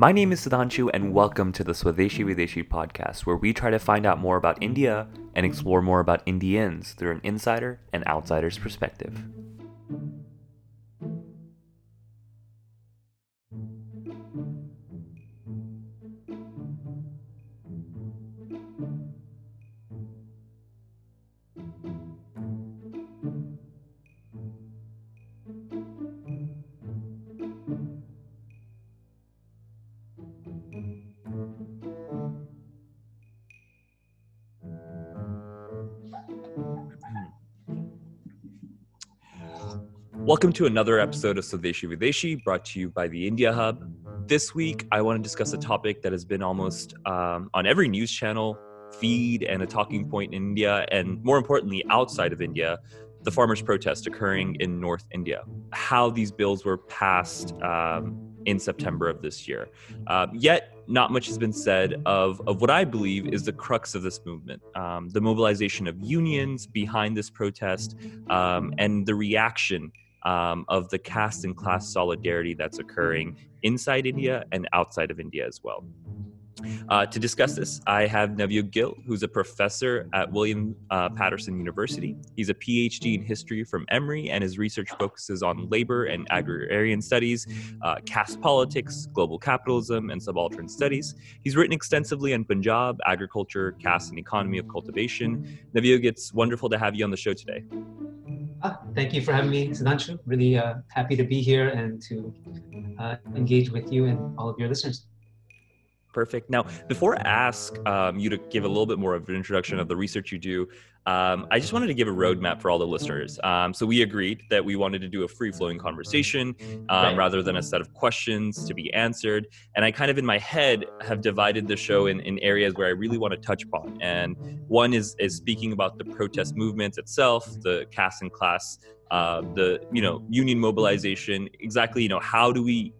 My name is Sudhanshu, and welcome to the Swadeshi Videshi podcast, where we try to find out more about India and explore more about Indians through an insider and outsider's perspective. Welcome to another episode of Swadeshi Videshi brought to you by the India Hub. This week, I want to discuss a topic that has been almost um, on every news channel, feed, and a talking point in India, and more importantly, outside of India the farmers' protest occurring in North India, how these bills were passed um, in September of this year. Uh, yet, not much has been said of, of what I believe is the crux of this movement um, the mobilization of unions behind this protest um, and the reaction um, of the caste and class solidarity that's occurring inside India and outside of India as well. Uh, to discuss this, I have Navjot Gill, who's a professor at William uh, Paterson University. He's a PhD in history from Emory, and his research focuses on labor and agrarian studies, uh, caste politics, global capitalism, and subaltern studies. He's written extensively on Punjab, agriculture, caste, and economy of cultivation. Navjot, it's wonderful to have you on the show today. Ah, thank you for having me, Sudhanshu. Really uh, happy to be here and to uh, engage with you and all of your listeners. Perfect. Now, before I ask um, you to give a little bit more of an introduction of the research you do, um, I just wanted to give a roadmap for all the listeners. Um, so we agreed that we wanted to do a free-flowing conversation um, right. rather than a set of questions to be answered. And I kind of in my head have divided the show in, in areas where I really want to touch upon. And one is is speaking about the protest movement itself, the caste and class, uh, the you know union mobilization. Exactly, you know how do we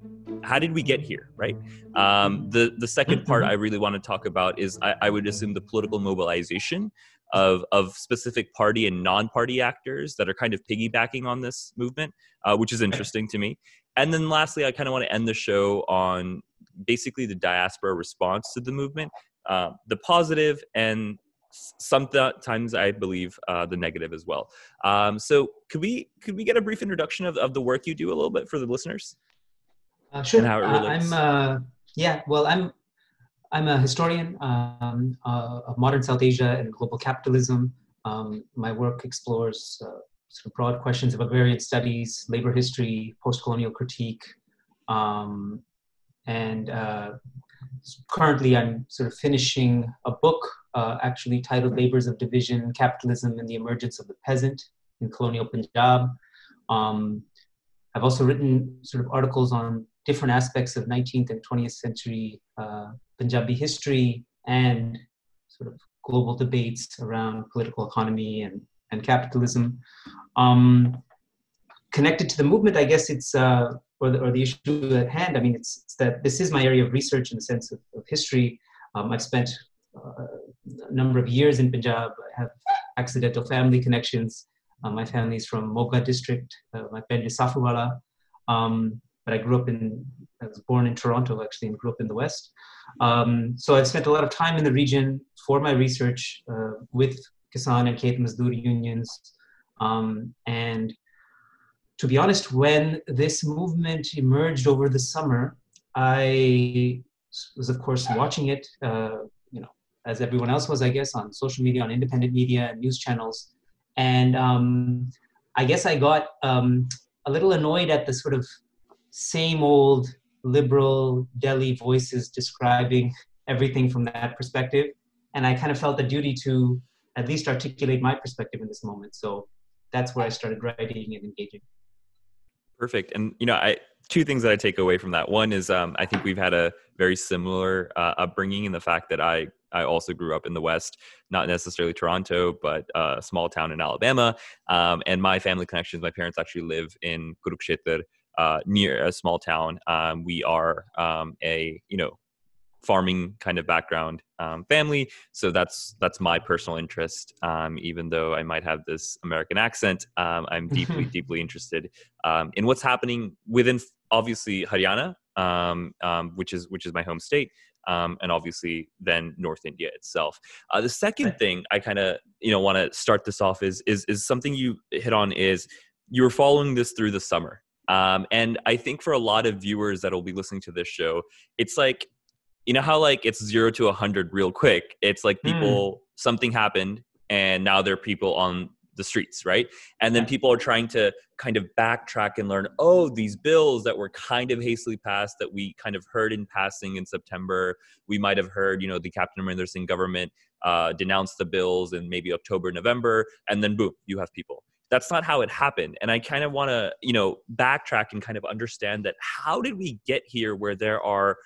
how did we get here right um, the the second part i really want to talk about is I, I, would assume the political mobilization of of specific party and non-party actors that are kind of piggybacking on this movement uh, which is interesting to me and then lastly i kind of want to end the show on basically the diaspora response to the movement uh, the positive and sometimes I believe uh, the negative as well. Um, so could we could we get a brief introduction of, of the work you do a little bit for the listeners? Uh, sure. Uh, I'm uh, yeah. Well, I'm I'm a historian um, uh, of modern South Asia and global capitalism. Um, my work explores uh, sort of broad questions of agrarian studies, labor history, post-colonial critique, um, and uh, currently I'm sort of finishing a book actually titled "Labors of Division: Capitalism and the Emergence of the Peasant in Colonial Punjab." Um, I've also written sort of articles on different aspects of 19th and 20th century uh, Punjabi history and sort of global debates around political economy and, and capitalism. Um, connected to the movement, I guess it's, uh, or, the, or the issue at hand, I mean, it's, it's, that this is my area of research in the sense of, of history. Um, I've spent uh, a number of years in Punjab. I have accidental family connections. Uh, my family is from Moga district. Uh, my family is Safuwala. Um, but I grew up in, I was born in Toronto actually and grew up in the West. Um, so I've spent a lot of time in the region for my research uh, with Kisan and Khet Mazdoor unions. Um, and to be honest, when this movement emerged over the summer, I was of course watching it, uh, you know, as everyone else was, I guess, on social media, on independent media and news channels. And um, I guess I got um, a little annoyed at the sort of same old liberal Delhi voices describing everything from that perspective. And I kind of felt the duty to at least articulate my perspective in this moment. So that's where I started writing and engaging. Perfect. And you know, I two things that I take away from that. One is um, I think we've had a very similar uh, upbringing in the fact that I I also grew up in the West, not necessarily Toronto, but uh, a small town in Alabama. Um, and my family connections, my parents actually live in Kurukshetra, uh, near a small town. Um, we are um, a you know farming kind of background um, family, so that's that's my personal interest. Um, even though I might have this American accent, um, I'm deeply deeply interested um, in what's happening within obviously Haryana um, um, which is which is my home state, um, and obviously then North India itself. Uh, the second thing I kind of you know want to start this off is is is something you hit on is you were following this through the summer, um, and I think for a lot of viewers that will be listening to this show, it's like you know how like it's zero to a hundred real quick. It's like hmm. people mm. something happened and now there are people on the streets, right? And then people are trying to kind of backtrack and learn, oh, these bills that were kind of hastily passed that we kind of heard in passing in September. We might have heard, you know, the Captain Amarinder Singh government uh, denounce the bills in maybe October, November, and then boom, you have people. That's not how it happened. And I kind of want to, you know, backtrack and kind of understand that how did we get here where there are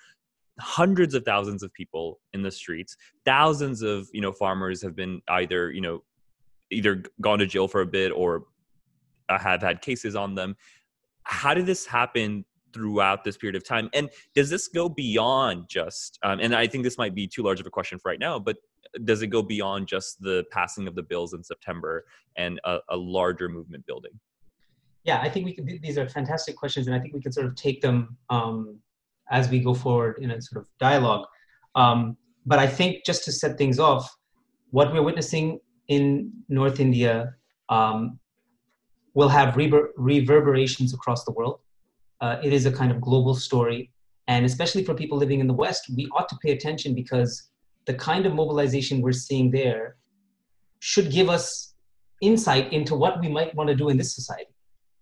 hundreds of thousands of people in the streets thousands of you know farmers have been either you know either gone to jail for a bit or uh, have had cases on them. How did this happen throughout this period of time? And does this go beyond just, um, and I think this might be too large of a question for right now, but does it go beyond just the passing of the bills in September and a, a larger movement building? Yeah, I think we these are fantastic questions, and I think we can sort of take them um, as we go forward in a sort of dialogue. Um, but I think just to set things off, what we're witnessing in North India um, will have rever- reverberations across the world. Uh, it is a kind of global story. And especially for people living in the West, we ought to pay attention because the kind of mobilization we're seeing there should give us insight into what we might want to do in this society.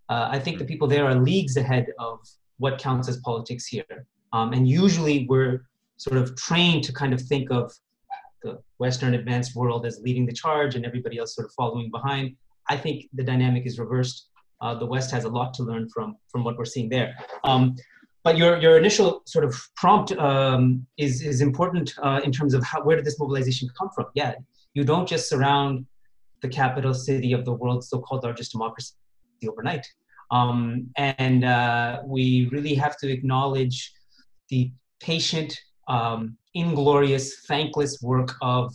Uh, I think the people there are leagues ahead of what counts as politics here. Um, and usually we're sort of trained to kind of think of the Western advanced world as leading the charge and everybody else sort of following behind. I think the dynamic is reversed. Uh, the West has a lot to learn from from what we're seeing there. Um, but your your initial sort of prompt um, is is important uh, in terms of how where did this mobilization come from? Yeah, you don't just surround the capital city of the world's so-called largest democracy overnight. Um, and uh, we really have to acknowledge the patient um, inglorious, thankless work of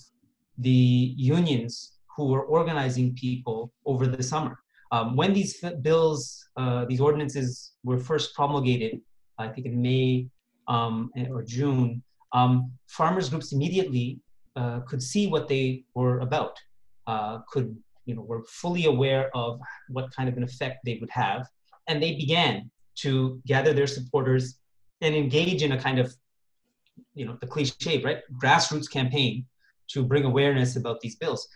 the unions who were organizing people over the summer. Um, when these bills, uh, these ordinances were first promulgated, I think in May um, or June, um, farmers groups immediately uh, could see what they were about, uh, could you know were fully aware of what kind of an effect they would have, and they began to gather their supporters and engage in a kind of you know the cliche right grassroots campaign to bring awareness about these bills.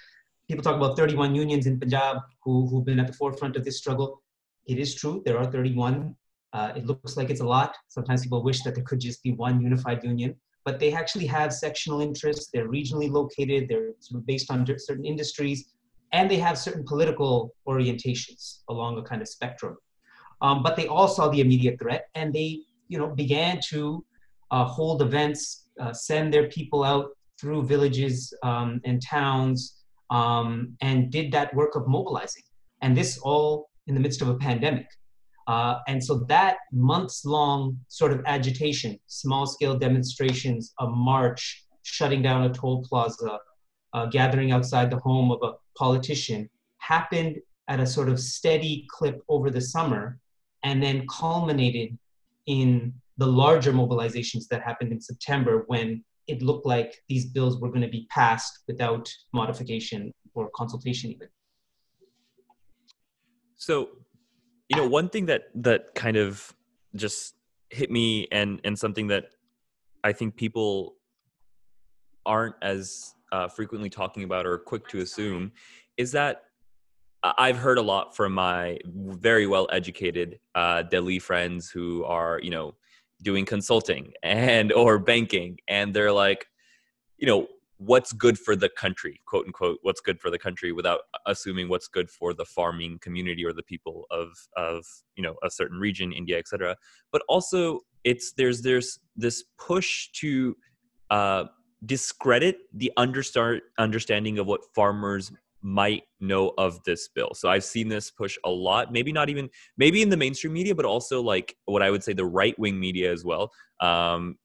People talk about 31 unions in punjab who, who've been at the forefront of this struggle. It is true there are 31 uh, it looks like it's a lot sometimes people wish that there could just be one unified union but they actually have sectional interests they're regionally located they're based on certain industries and they have certain political orientations along a kind of spectrum um, but they all saw the immediate threat and they you know began to uh, hold events, uh, send their people out through villages um, and towns, um, and did that work of mobilizing. And this all in the midst of a pandemic. Uh, and so that months long sort of agitation, small scale demonstrations, a march, shutting down a toll plaza, uh, gathering outside the home of a politician, happened at a sort of steady clip over the summer and then culminated in the larger mobilizations that happened in September when it looked like these bills were going to be passed without modification or consultation even. So, you know, one thing that that kind of just hit me and and something that I think people aren't as uh, frequently talking about or quick to assume is that I've heard a lot from my very well educated uh, Delhi friends who are, you know, doing consulting and or banking and they're like you know what's good for the country quote unquote what's good for the country without assuming what's good for the farming community or the people of of you know a certain region india etc but also it's there's there's this push to uh discredit the understart understanding of what farmers might know of this bill. So I've seen this push a lot, maybe not even maybe in the mainstream media, but also like what I would say the right wing media as well. Um,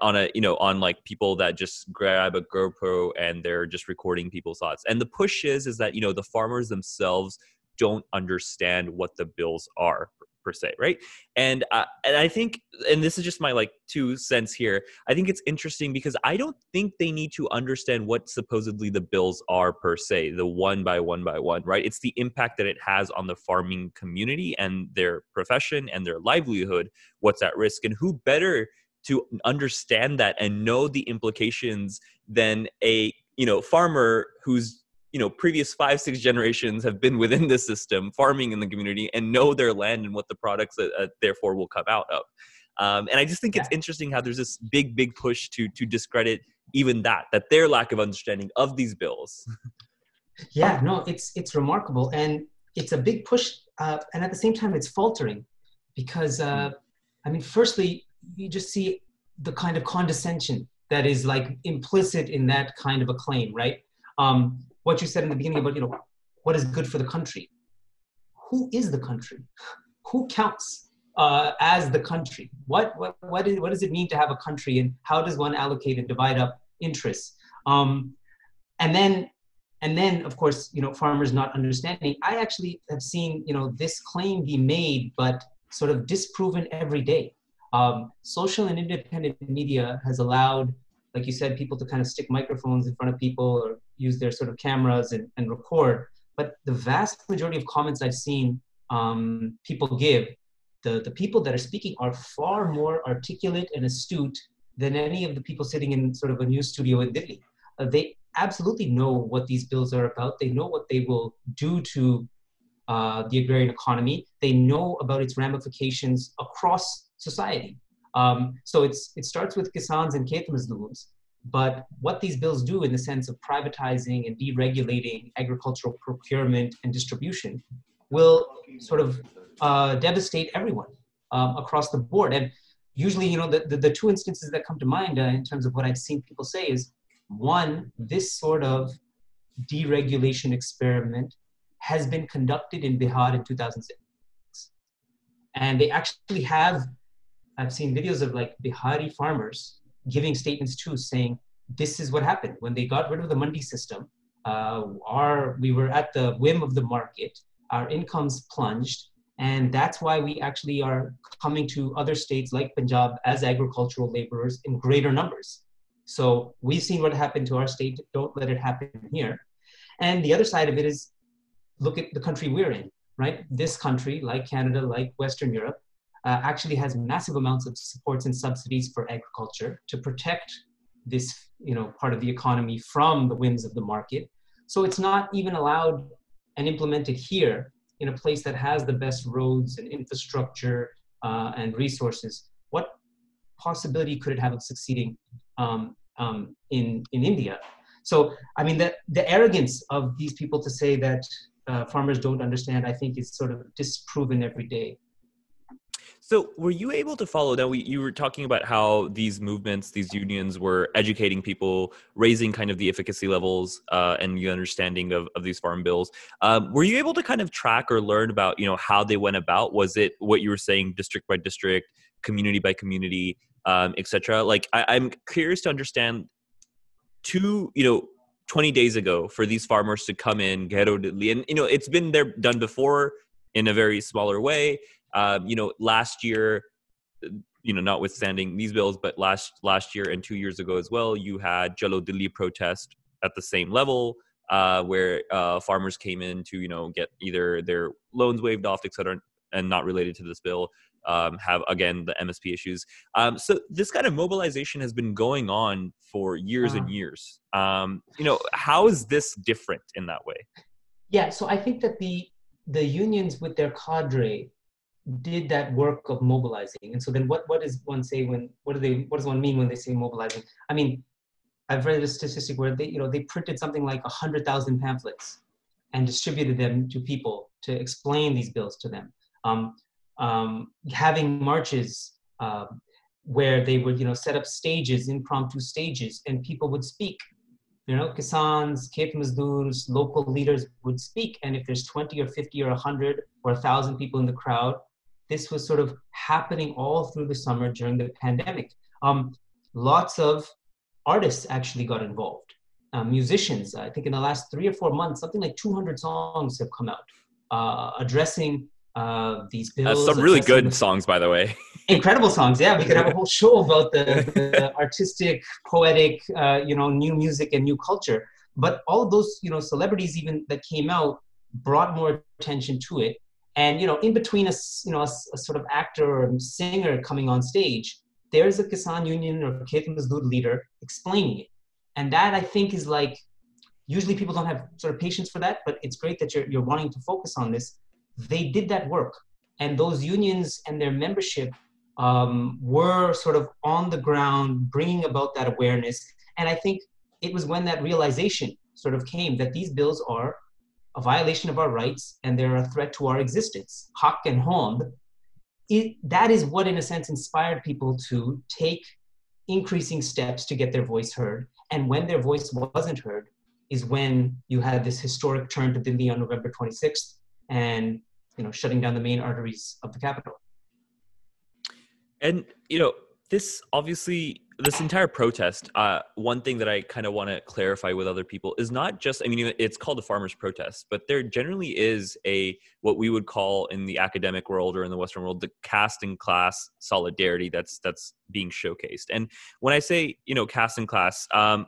on a you know on like people that just grab a GoPro and they're just recording people's thoughts. And the push is is that you know the farmers themselves don't understand what the bills are per se, right? And uh, and I think, and this is just my like two cents here. I think it's interesting because I don't think they need to understand what supposedly the bills are per se, the one by one by one, right? It's the impact that it has on the farming community and their profession and their livelihood. What's at risk, and who better to understand that and know the implications than a you know farmer who's you know previous five six generations have been within the system farming in the community and know their land and what the products that uh, therefore will come out of. Um, and i just think it's interesting how there's this big big push to to discredit even that that their lack of understanding of these bills. Yeah no it's it's remarkable and it's a big push uh, and at the same time it's faltering because uh, hmm. i mean firstly you just see the kind of condescension that is like implicit in that kind of a claim right? Um, what you said in the beginning about you know what is good for the country. Who is the country? Who counts uh, as the country? What what what, is, what does it mean to have a country and how does one allocate and divide up interests? Um, and then and then of course you know farmers not understanding i actually have seen you know this claim be made but sort of disproven every day um, social and independent media has allowed like you said, people to kind of stick microphones in front of people or use their sort of cameras and, and record. But the vast majority of comments I've seen um, people give, the, the people that are speaking are far more articulate and astute than any of the people sitting in sort of a news studio in Delhi. Uh, they absolutely know what these bills are about. They know what they will do to uh, the agrarian economy. They know about its ramifications across society. Um, so it's, it starts with Kisans and Khet but what these bills do in the sense of privatizing and deregulating agricultural procurement and distribution will sort of uh, devastate everyone um, across the board. And usually, you know, the, the, the two instances that come to mind uh, in terms of what I've seen people say is one, this sort of deregulation experiment has been conducted in Bihar in 2006. And they actually have I've seen videos of like Bihari farmers giving statements too, saying this is what happened when they got rid of the mandi system. Uh, our we were at the whim of the market. Our incomes plunged, and that's why we actually are coming to other states like Punjab as agricultural laborers in greater numbers. So we've seen what happened to our state. Don't let it happen here. And the other side of it is look at the country we're in, right? This country, like Canada, like Western Europe, uh, actually has massive amounts of supports and subsidies for agriculture to protect this you know part of the economy from the whims of the market. So it's not even allowed and implemented here in a place that has the best roads and infrastructure uh, and resources. What possibility could it have of succeeding um, um, in in india? So i mean the, the arrogance of these people to say that uh, farmers don't understand i think is sort of disproven every day so, were you able to follow? Now, we, you were talking about how these movements, these unions, were educating people, raising kind of the efficacy levels uh, and the understanding of, of these farm bills. Um, were you able to kind of track or learn about, you know, how they went about? Was it what you were saying, district by district, community by community, um, etc.? Like, I, I'm curious to understand. Two, you know, 20 days ago for these farmers to come in, get and you know, it's been there done before in a very smaller way um, you know, last year, you know, notwithstanding these bills, but last last year and two years ago as well, you had Chalo Delhi protest at the same level, uh, where uh, farmers came in to you know get either their loans waived off, et cetera, and not related to this bill. Um, have again the MSP issues. Um, so this kind of mobilization has been going on for years and years. Um, you know, how is this different in that way? Yeah, so I think that the the unions with their cadre did that work of mobilizing. And so then what, what does one say when, what do they, what does one mean when they say mobilizing? I mean, I've read a statistic where they, you know, they printed something like a hundred thousand pamphlets and distributed them to people to explain these bills to them. Um, um, having marches uh, where they would, you know, set up stages, impromptu stages, and people would speak. You know, Kisans, Khet Mazdoors, local leaders would speak, and if there's 20 or 50 or 100 or 1,000 people in the crowd, this was sort of happening all through the summer during the pandemic. Um, lots of artists actually got involved. Uh, musicians, I think in the last three or four months, something like 200 songs have come out uh, addressing uh, these bills. Some really good the, songs, by the way. incredible songs. Yeah, we could have a whole show about the, the artistic, poetic, uh, you know, new music and new culture. But all of those, you know, celebrities even that came out brought more attention to it. And you know, in between a you know a, a sort of actor or singer coming on stage, there's a Kisan Union or Khet Mazdoor leader explaining it, and that I think is like usually people don't have sort of patience for that, but it's great that you're you're wanting to focus on this. They did that work, and those unions and their membership um, were sort of on the ground, bringing about that awareness. And I think it was when that realization sort of came that these bills are a violation of our rights and they're a threat to our existence. Hak and Hond, it, that is what, in a sense, inspired people to take increasing steps to get their voice heard. And when their voice wasn't heard, is when you had this historic turn to Delhi on November 26th and you know shutting down the main arteries of the capital. And you know, this obviously this entire protest uh, one thing that i kind of want to clarify with other people is not just i mean it's called a farmers protest but there generally is a what we would call in the academic world or in the western world the caste and class solidarity that's that's being showcased. And when i say you know caste and class um,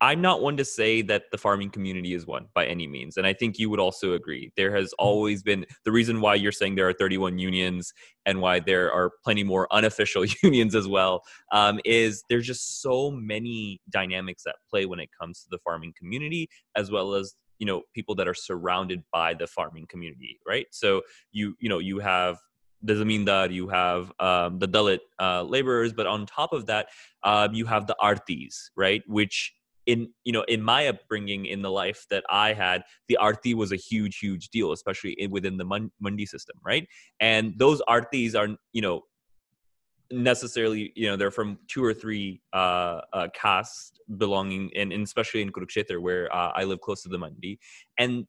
I'm not one to say that the farming community is one by any means. And I think you would also agree. There has mm-hmm. always been the reason why you're saying there are 31 unions and why there are plenty more unofficial unions as well um, is there's just so many dynamics that play when it comes to the farming community as well as you know people that are surrounded by the farming community right so you you know you have the zamindar, you have um, the Dalit uh, laborers, but on top of that, um, you have the artis, right? Which in you know in my upbringing in the life that i had the arti was a huge huge deal especially in, within the mandi system right? And those artis are you know necessarily you know they're from two or three uh, uh castes belonging and, and especially in kurukshetra where uh, i live close to the mandi and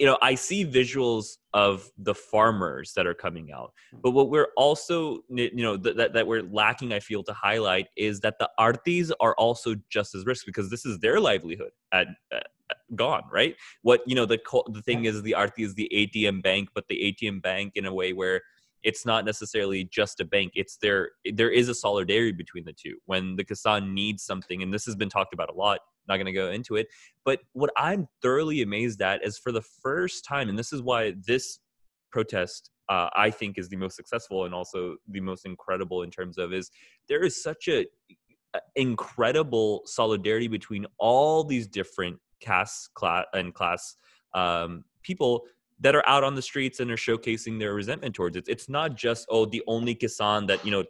you know i see visuals of the farmers that are coming out hmm. but what we're also you know that, that we're lacking i feel to highlight is that the artis are also just as risky because this is their livelihood at, at gone right? What you know the the thing is the arti is the atm bank but the atm bank in a way where it's not necessarily just a bank it's there there is a solidarity between the two. When the kasan needs something and this has been talked about a lot not going to go into it but what i'm thoroughly amazed at is for the first time and this is why this protest uh, i think is the most successful and also the most incredible in terms of is there is such a, a incredible solidarity between all these different castes class and class um, people that are out on the streets and are showcasing their resentment towards it. It's not just oh the only kisan that you know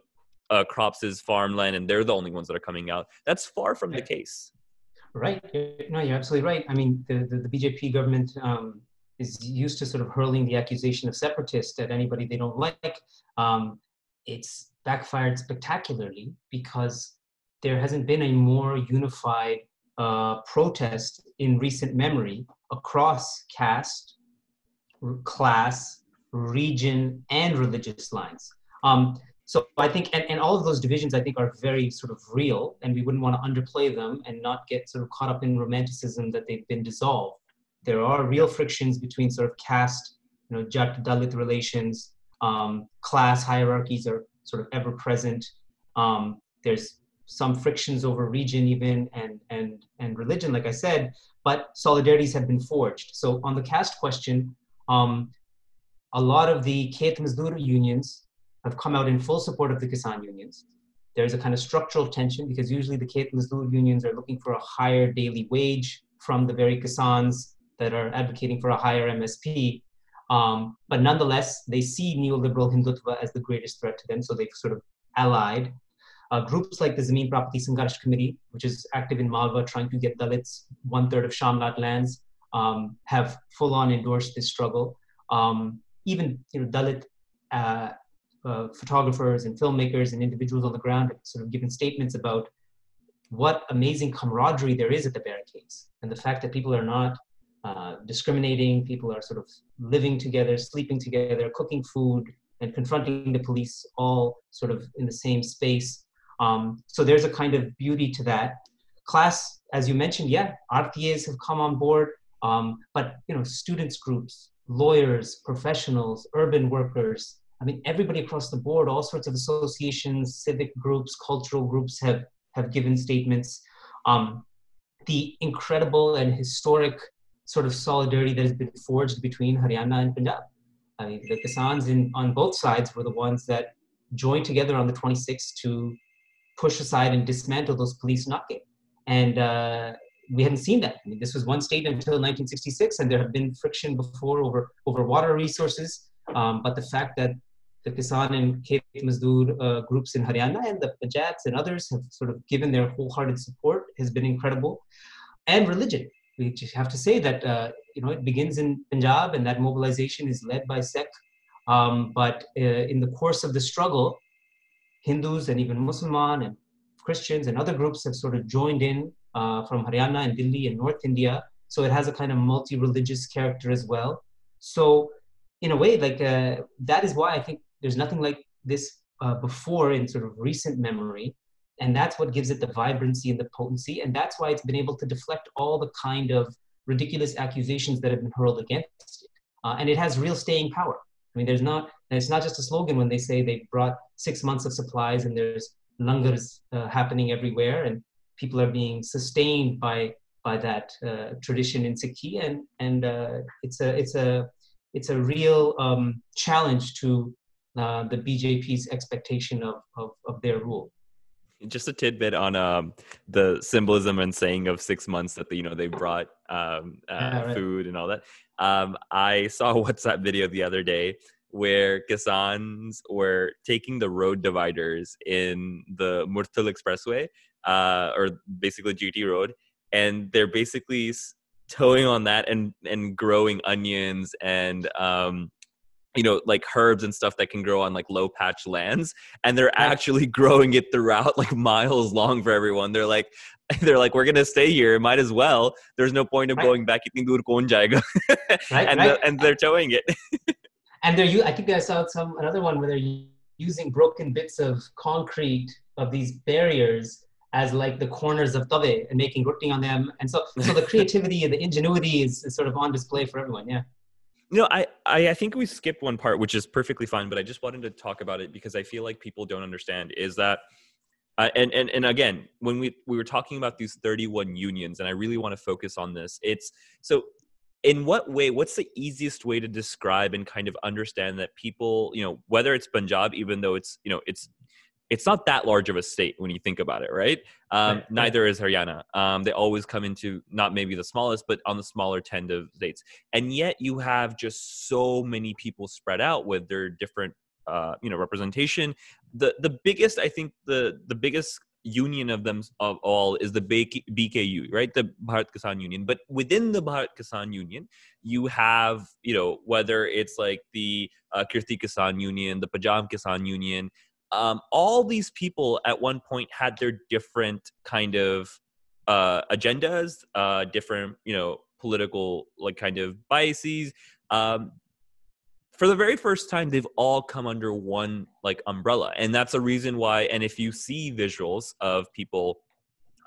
uh, crops his farmland and they're the only ones that are coming out. That's far from the case. Right. No, you're absolutely right. I mean, the the, the BJP government um, is used to sort of hurling the accusation of separatist at anybody they don't like. Um, it's backfired spectacularly because there hasn't been a more unified uh, protest in recent memory across caste, class, region, and religious lines. Um, so I think, and, and all of those divisions I think are very sort of real, and we wouldn't want to underplay them and not get sort of caught up in romanticism that they've been dissolved. There are real frictions between sort of caste, you know, Jat Dalit relations, um, class hierarchies are sort of ever present. Um, there's some frictions over region even and and and religion, like I said, but solidarities have been forged. So on the caste question, um, a lot of the Khet Mazdoor unions have come out in full support of the Kisan unions. There's a kind of structural tension because usually the Mazdoor unions are looking for a higher daily wage from the very Kisans that are advocating for a higher MSP. Um, but nonetheless, they see neoliberal Hindutva as the greatest threat to them, so they've sort of allied. Uh, groups like the Zameen Prapti Sangharsh Committee, which is active in Malwa trying to get Dalits one third of Shamlat lands, um, have full on endorsed this struggle. Um, even you know, Dalit uh, uh, photographers and filmmakers and individuals on the ground have sort of given statements about what amazing camaraderie there is at the barricades and the fact that people are not uh, discriminating, people are sort of living together, sleeping together, cooking food, and confronting the police all sort of in the same space. Um, so there's a kind of beauty to that. Class, as you mentioned, yeah, RTAs have come on board. Um, but you know, students groups, lawyers, professionals, urban workers. I mean, everybody across the board, all sorts of associations, civic groups, cultural groups have, have given statements. Um, the incredible and historic sort of solidarity that has been forged between Haryana and Punjab. I mean, the Kisans in, on both sides were the ones that joined together on the 26th to push aside and dismantle those police naake. And uh, we hadn't seen that. I mean, this was one state until 1966, and there have been friction before over, over water resources. Um, but the fact that the Kisan and Khet Mazdoor uh, groups in Haryana and the Panjats and others have sort of given their wholehearted support has been incredible. And religion. We just have to say that uh, you know it begins in Punjab and that mobilization is led by Sikh. Um, but uh, in the course of the struggle, Hindus and even Muslims and Christians and other groups have sort of joined in uh, from Haryana and Delhi and North India. So it has a kind of multi-religious character as well. So in a way, like uh, that is why I think there's nothing like this uh, before in sort of recent memory. And that's what gives it the vibrancy and the potency. And that's why it's been able to deflect all the kind of ridiculous accusations that have been hurled against it. Uh, and it has real staying power. I mean, there's not, it's not just a slogan when they say they brought six months of supplies and there's langars uh, happening everywhere and people are being sustained by by that uh, tradition in Sikhi, and and uh, it's a it's a it's a real um, challenge to uh, the BJP's expectation of, of, of their rule. Just a tidbit on um, the symbolism and saying of six months that the, you know they brought um, uh, yeah, right. food and all that. Um, I saw a WhatsApp video the other day where Kisans were taking the road dividers in the Murthal Expressway, uh, or basically GT Road, and they're basically towing on that and and growing onions and um, you know like herbs and stuff that can grow on like low patch lands and they're actually growing it throughout like miles long for everyone they're like they're like we're gonna stay here might as well there's no point of right. going back right, and right. The, and they're towing it and they're you I think I saw some another one where they're using broken bits of concrete of these barriers as like the corners of tabe and making roti on them. And so so the creativity and the ingenuity is, is sort of on display for everyone. Yeah. Know, I, I, I think we skipped one part, which is perfectly fine, but I just wanted to talk about it because I feel like people don't understand is that uh, and, and and again when we we were talking about these 31 unions and i really want to focus on this it's so in what way what's the easiest way to describe and kind of understand that people you know whether it's punjab even though it's you know it's it's not that large of a state when you think about it right, um, right. neither is haryana um, they always come into not maybe the smallest but on the smaller 10 of states and yet you have just so many people spread out with their different uh, you know representation the the biggest i think the the biggest union of them of all is the BKU, right? The Bharat Kisan Union. But within the Bharat Kisan Union, you have, you know, whether it's like the uh, Kirti Kisan Union, the Punjab Kisan Union, um, all these people at one point had their different kind of uh, agendas, uh, different, you know, political like kind of biases. Um, for the very first time they've all come under one like umbrella and that's a reason why and if you see visuals of people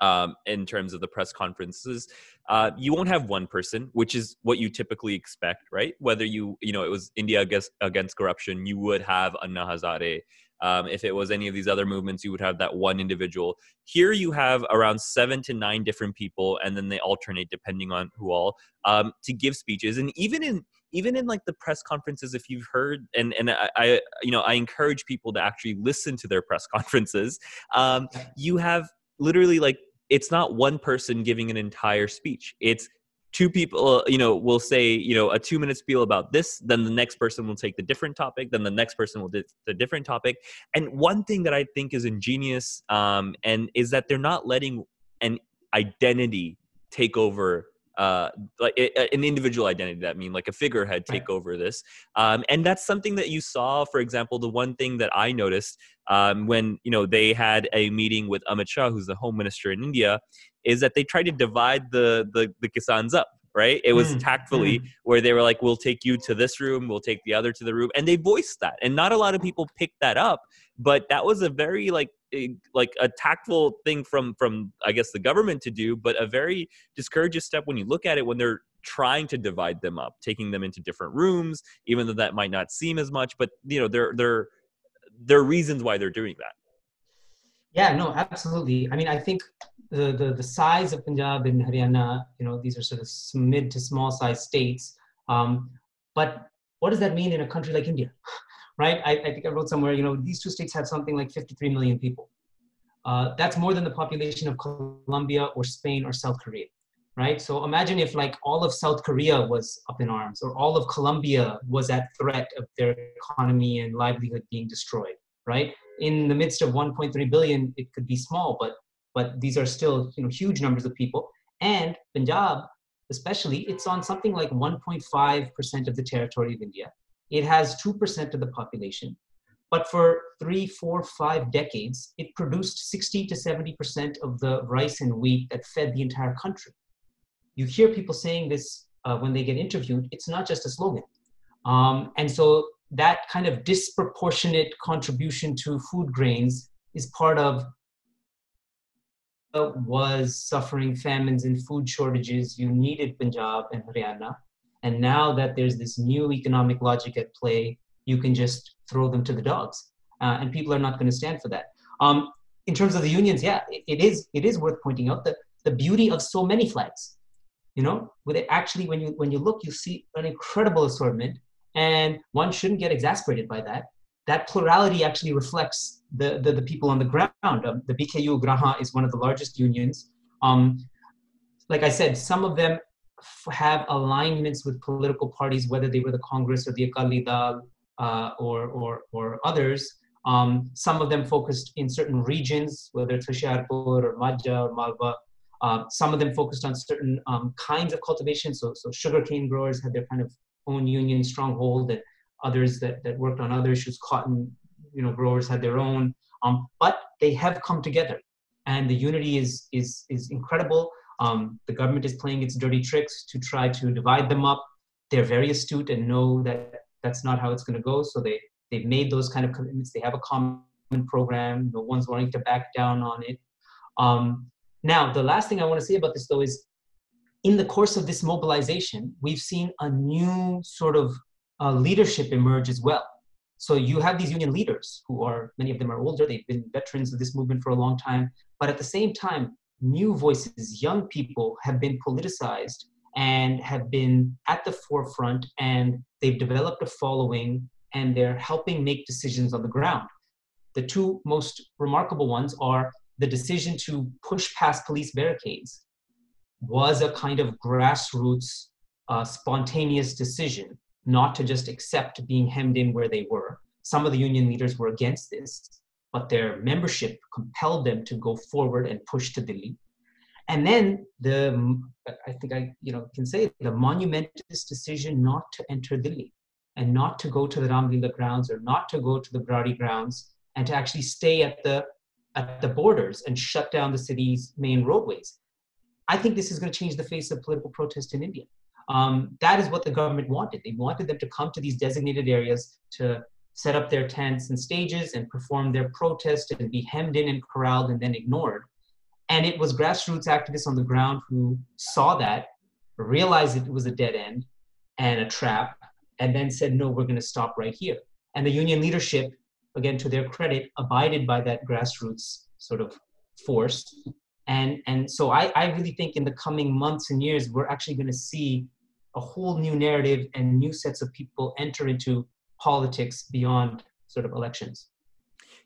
um, in terms of the press conferences uh, you won't have one person which is what you typically expect right whether you you know it was india against, against corruption you would have anna hazare um, if it was any of these other movements, you would have that one individual. Here you have around seven to nine different people, and then they alternate depending on who all um, to give speeches. And even in even in like the press conferences, if you've heard, and and I, I you know I encourage people to actually listen to their press conferences. Um, you have literally like it's not one person giving an entire speech. It's two people you know will say you know a two minute spiel about this then the next person will take the different topic then the next person will do the different topic and one thing that i think is ingenious um, and is that they're not letting an identity take over uh, like an individual identity that mean like a figurehead take right. over this um, and that's something that you saw for example the one thing that i noticed um, when you know they had a meeting with amit shah who's the home minister in india is that they tried to divide the the, the kisans up right it was mm, tactfully mm. where they were like we'll take you to this room we'll take the other to the room and they voiced that and not a lot of people picked that up but that was a very like like a tactful thing from from i guess the government to do but a very discouraging step when you look at it when they're trying to divide them up, taking them into different rooms, even though that might not seem as much. But you know, there there there are reasons why they're doing that. Yeah, no, absolutely. I mean, I think the, the, the size of Punjab and Haryana, you know, these are sort of mid to small size states. Um, but what does that mean in a country like India? Right? I, I, think I wrote somewhere, you know, these two states have something like 53 million people. Uh, that's more than the population of Colombia or Spain or South Korea, right? So imagine if like all of South Korea was up in arms or all of Colombia was at threat of their economy and livelihood being destroyed, right? In the midst of 1.3 billion, it could be small, but but these are still you know huge numbers of people. And Punjab, especially, it's on something like 1.5% of the territory of India. It has 2% of the population. But for three, four, five decades, it produced 60 to 70% of the rice and wheat that fed the entire country. You hear people saying this uh, when they get interviewed, it's not just a slogan. Um, and so that kind of disproportionate contribution to food grains is part of was suffering famines and food shortages, you needed Punjab and Haryana. And now that there's this new economic logic at play, you can just throw them to the dogs. Uh, and people are not going to stand for that. Um, in terms of the unions, yeah, it, it is it is worth pointing out that the beauty of so many flags. You know, with it actually, when you when you look, you see an incredible assortment, and one shouldn't get exasperated by that. That plurality actually reflects the, the, the people on the ground. Um, the BKU Ugrahan is one of the largest unions. Um, like I said, some of them have alignments with political parties, whether they were the Congress or the Akali Dal uh, or, or, or others. Um, some of them focused in certain regions, whether it's Hoshiarpur or Majha or Malwa. Uh, some of them focused on certain um, kinds of cultivation. So, so sugarcane growers had their kind of own union stronghold, and others that, that worked on other issues, cotton you know growers had their own um, but they have come together and the unity is is is incredible um, the government is playing its dirty tricks to try to divide them up. They're very astute and know that that's not how it's going to go so they they've made those kind of commitments. They have a common program. No one's wanting to back down on it. Um, now the last thing i want to say about this though is in the course of this mobilization we've seen a new sort of uh, leadership emerge as well. So you have these union leaders who are, many of them are older, they've been veterans of this movement for a long time. But at the same time, new voices, young people have been politicized and have been at the forefront and they've developed a following and they're helping make decisions on the ground. The two most remarkable ones are the decision to push past police barricades was a kind of grassroots, uh, spontaneous decision not to just accept being hemmed in where they were. Some of the union leaders were against this, but their membership compelled them to go forward and push to Delhi. And then the, I think I you know can say the monumentous decision not to enter Delhi and not to go to the Ramlila grounds or not to go to the Burari grounds and to actually stay at the at the borders and shut down the city's main roadways. I think this is going to change the face of political protest in India. Um, that is what the government wanted. They wanted them to come to these designated areas to set up their tents and stages and perform their protest and be hemmed in and corralled and then ignored. And it was grassroots activists on the ground who saw that, realized it was a dead end and a trap, and then said, no, we're going to stop right here. And the union leadership, again, to their credit, abided by that grassroots sort of force. And, and so I, I really think in the coming months and years, we're actually going to see a whole new narrative and new sets of people enter into politics beyond sort of elections.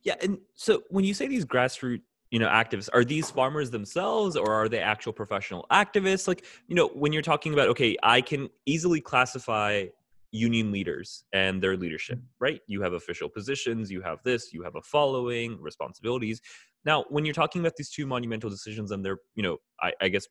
Yeah, and so when you say these grassroots you know activists are these farmers themselves or are they actual professional activists? Like you know when you're talking about okay i can easily classify union leaders and their leadership right? You have official positions you have this you have a following responsibilities. Now when you're talking about these two monumental decisions and they're you know i, I guess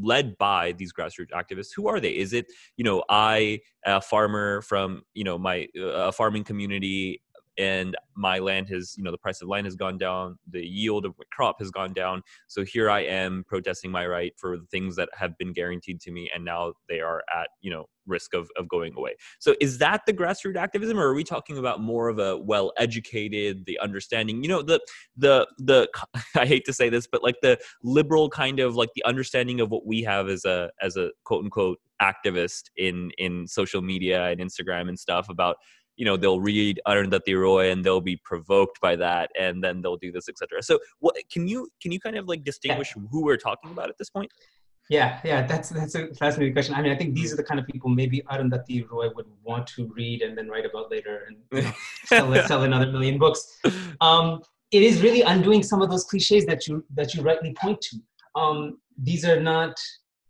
led by these grassroots activists who are they? Is it you know i a farmer from you know my a farming community and my land has you know the price of land has gone down the yield of my crop has gone down. So here i am protesting my right for the things that have been guaranteed to me and now they are at you know risk of, of going away. So is that the grassroots activism or are we talking about more of a well educated the understanding you know the the the i hate to say this but like the liberal kind of like the understanding of what we have as a as a quote unquote activist in in social media and instagram and stuff about you know they'll read Arundhati Roy and they'll be provoked by that and then they'll do this etc so what can you can you kind of like distinguish yeah. who we're talking about at this point? Yeah yeah that's that's a fascinating question. I mean i think these are the kind of people maybe Arundhati Roy would want to read and then write about later and you know, sell, sell another million books. Um, it is really undoing some of those cliches that you that you rightly point to. Um, these are not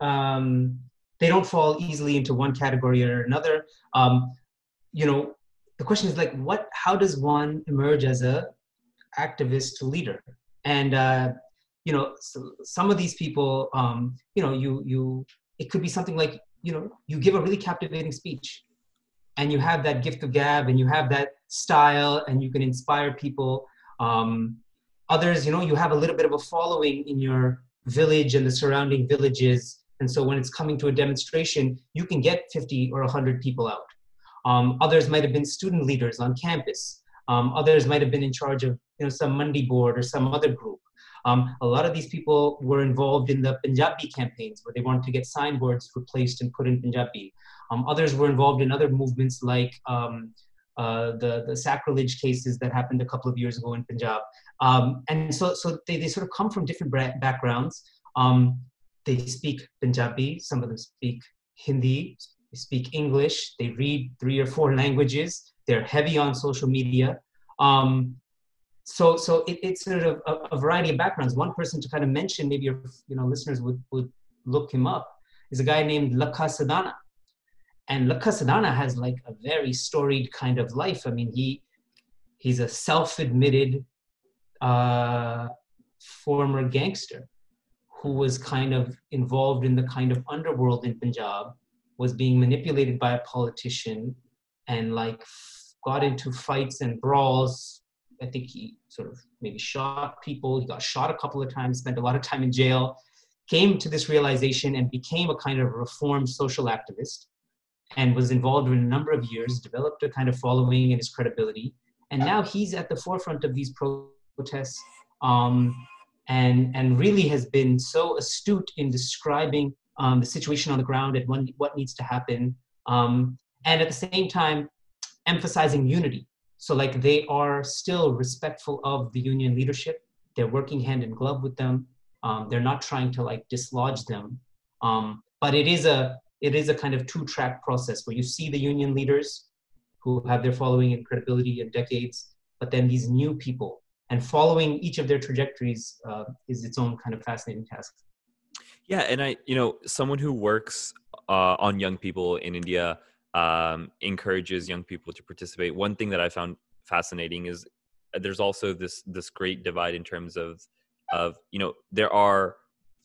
um, they don't fall easily into one category or another. Um, you know the question is like what how does one emerge as a activist leader? And uh, you know so some of these people um, you know you you it could be something like you know you give a really captivating speech and you have that gift of gab and you have that style and you can inspire people. Um, others you know you have a little bit of a following in your village and the surrounding villages. And so when it's coming to a demonstration you can get 50 or 100 people out um, others might have been student leaders on campus. Um, others might have been in charge of you know, some Mandi board or some other group. Um, a lot of these people were involved in the Punjabi campaigns where they wanted to get signboards replaced and put in Punjabi. Um, others were involved in other movements like um, uh, the, the sacrilege cases that happened a couple of years ago in Punjab. Um, and so, so they, they sort of come from different backgrounds. they speak Punjabi, some of them speak Hindi, they speak English, they read three or four languages, they're heavy on social media. Um, so so it, it's sort of a, a, variety of backgrounds. One person to kind of mention, maybe your you know listeners would, would look him up, is a guy named Lakha Sidhana. And Lakha Sidhana has like a very storied kind of life. I mean, he he's a self-admitted uh, former gangster who was kind of involved in the kind of underworld in Punjab was being manipulated by a politician and like got into fights and brawls. I think he sort of maybe shot people. He got shot a couple of times, spent a lot of time in jail, came to this realization and became a kind of reformed social activist and was involved in a number of years, developed a kind of following and his credibility. And now he's at the forefront of these protests um, and, and really has been so astute in describing um, the situation on the ground and when, what needs to happen. Um, and at the same time, emphasizing unity. So, like, they are still respectful of the union leadership. They're working hand in glove with them. Um, they're not trying to like dislodge them. Um, but it is a it is a kind of two track process where you see the union leaders who have their following and credibility in decades, but then these new people and following each of their trajectories uh, is its own kind of fascinating task. Yeah, and I, you know, someone who works uh, on young people in India um, encourages young people to participate. One thing that I found fascinating is uh, there's also this this great divide in terms of of you know there are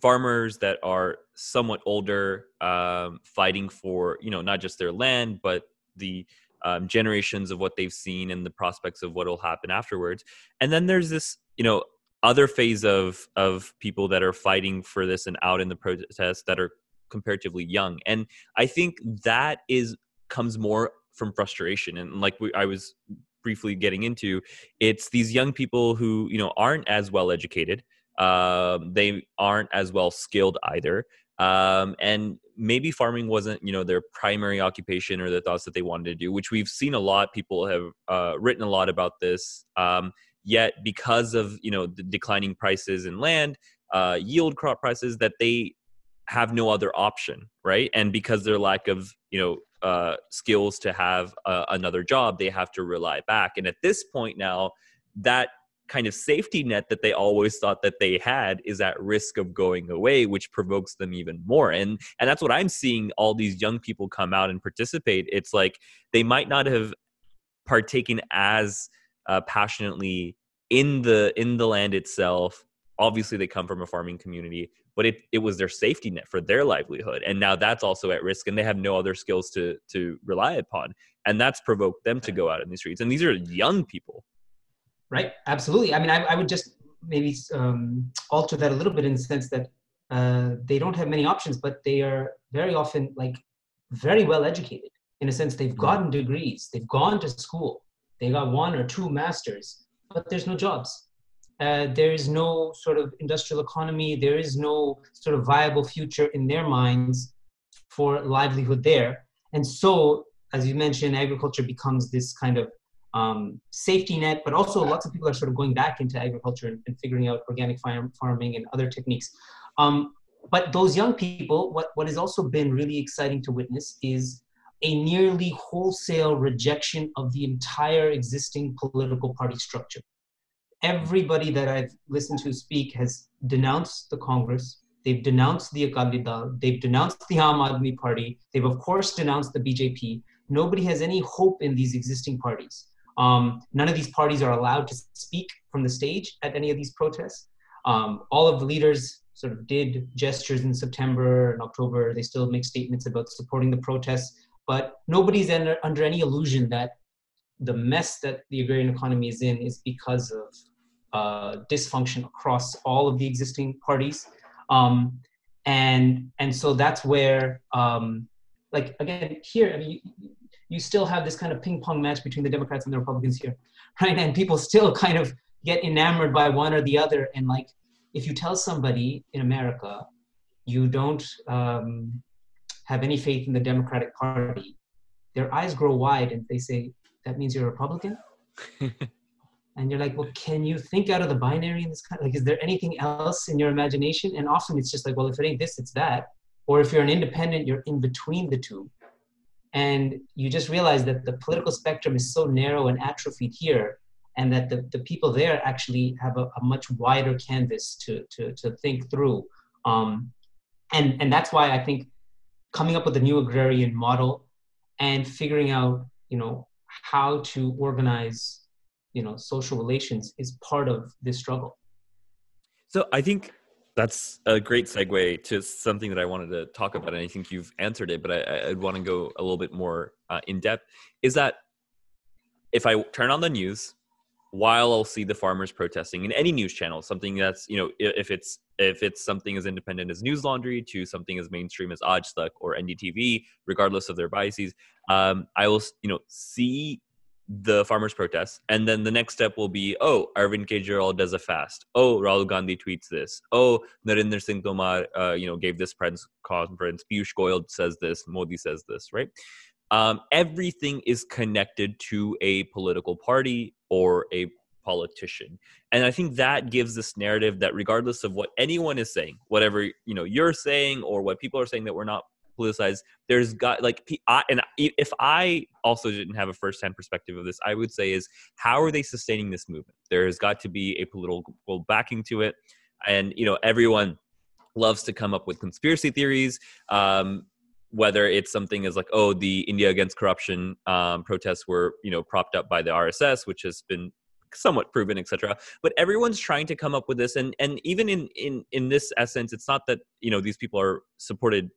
farmers that are somewhat older um, fighting for you know not just their land but the um, generations of what they've seen and the prospects of what will happen afterwards and then there's this you know other phase of of people that are fighting for this and out in the protest that are comparatively young. And i think that is comes more from frustration. And like we, i was briefly getting into it's these young people who you know aren't as well educated. Um, they aren't as well skilled either. Um, and maybe farming wasn't you know their primary occupation or the thoughts that they wanted to do which we've seen a lot. People have uh, written a lot about this. Um, yet because of you know the declining prices in land uh, yield crop prices that they have no other option right? And because their lack of you know uh, skills to have uh, another job they have to rely back. And at this point now that kind of safety net that they always thought that they had is at risk of going away which provokes them even more. And and that's what i'm seeing all these young people come out and participate. It's like they might not have partaken as uh, passionately in the in the land itself. Obviously they come from a farming community but it, it was their safety net for their livelihood. And now that's also at risk and they have no other skills to to rely upon. And that's provoked them to go out in the streets. And these are young people. Right. Absolutely. I mean i, I would just maybe um, alter that a little bit in the sense that uh, they don't have many options but they are very often like very well educated. In a sense they've mm-hmm. gotten degrees. They've gone to school they got one or two masters but there's no jobs. Uh, there is no sort of industrial economy. There is no sort of viable future in their minds for livelihood there. And so as you mentioned agriculture becomes this kind of um, safety net but also lots of people are sort of going back into agriculture and, and figuring out organic farm, farming and other techniques. Um, but those young people what, what has also been really exciting to witness is a nearly wholesale rejection of the entire existing political party structure. Everybody that I've listened to speak has denounced the Congress. They've denounced the Akali Dal. They've denounced the Aam Aadmi Party. They've, of course, denounced the BJP. Nobody has any hope in these existing parties. Um, none of these parties are allowed to speak from the stage at any of these protests. Um, all of the leaders sort of did gestures in September and October. They still make statements about supporting the protests but nobody's under, under any illusion that the mess that the agrarian economy is in is because of uh, dysfunction across all of the existing parties. Um, and and so that's where um, like again here I mean you, you still have this kind of ping pong match between the Democrats and the Republicans here, right? And people still kind of get enamored by one or the other. And like if you tell somebody in America you don't um, have any faith in the Democratic Party, their eyes grow wide and they say, that means you're a Republican? and you're like, well, can you think out of the binary in this kind like, is there anything else in your imagination? And often it's just like, well, if it ain't this, it's that. Or if you're an independent, you're in between the two. And you just realize that the political spectrum is so narrow and atrophied here, and that the, the people there actually have a, a much wider canvas to, to, to think through. Um, and, and that's why I think coming up with a new agrarian model and figuring out you know how to organize you know social relations is part of this struggle. So i think that's a great segue to something that i wanted to talk about and i think you've answered it but i, I want to go a little bit more uh, in depth. Is that if i turn on the news while I'll see the farmers protesting in any news channel, something that's you know if it's if it's something as independent as Newslaundry to something as mainstream as Aaj or NDTV, regardless of their biases, um, I will you know see the farmers protests, and then the next step will be oh Arvind Kejriwal does a fast, oh Rahul Gandhi tweets this, oh Narendra Singh Tomar uh, you know gave this press conference, Piyush Goyal says this, Modi says this, right? Um, everything is connected to a political party or a politician. And i think that gives this narrative that regardless of what anyone is saying whatever you know you're saying or what people are saying that we're not politicized there's got like I, and if i also didn't have a first-hand perspective of this i would say is how are they sustaining this movement? There has got to be a political backing to it. And you know everyone loves to come up with conspiracy theories. Um, whether it's something as like oh the india against corruption um, protests were you know propped up by the rss which has been somewhat proven etc but everyone's trying to come up with this and and even in in in this essence it's not that you know these people are supported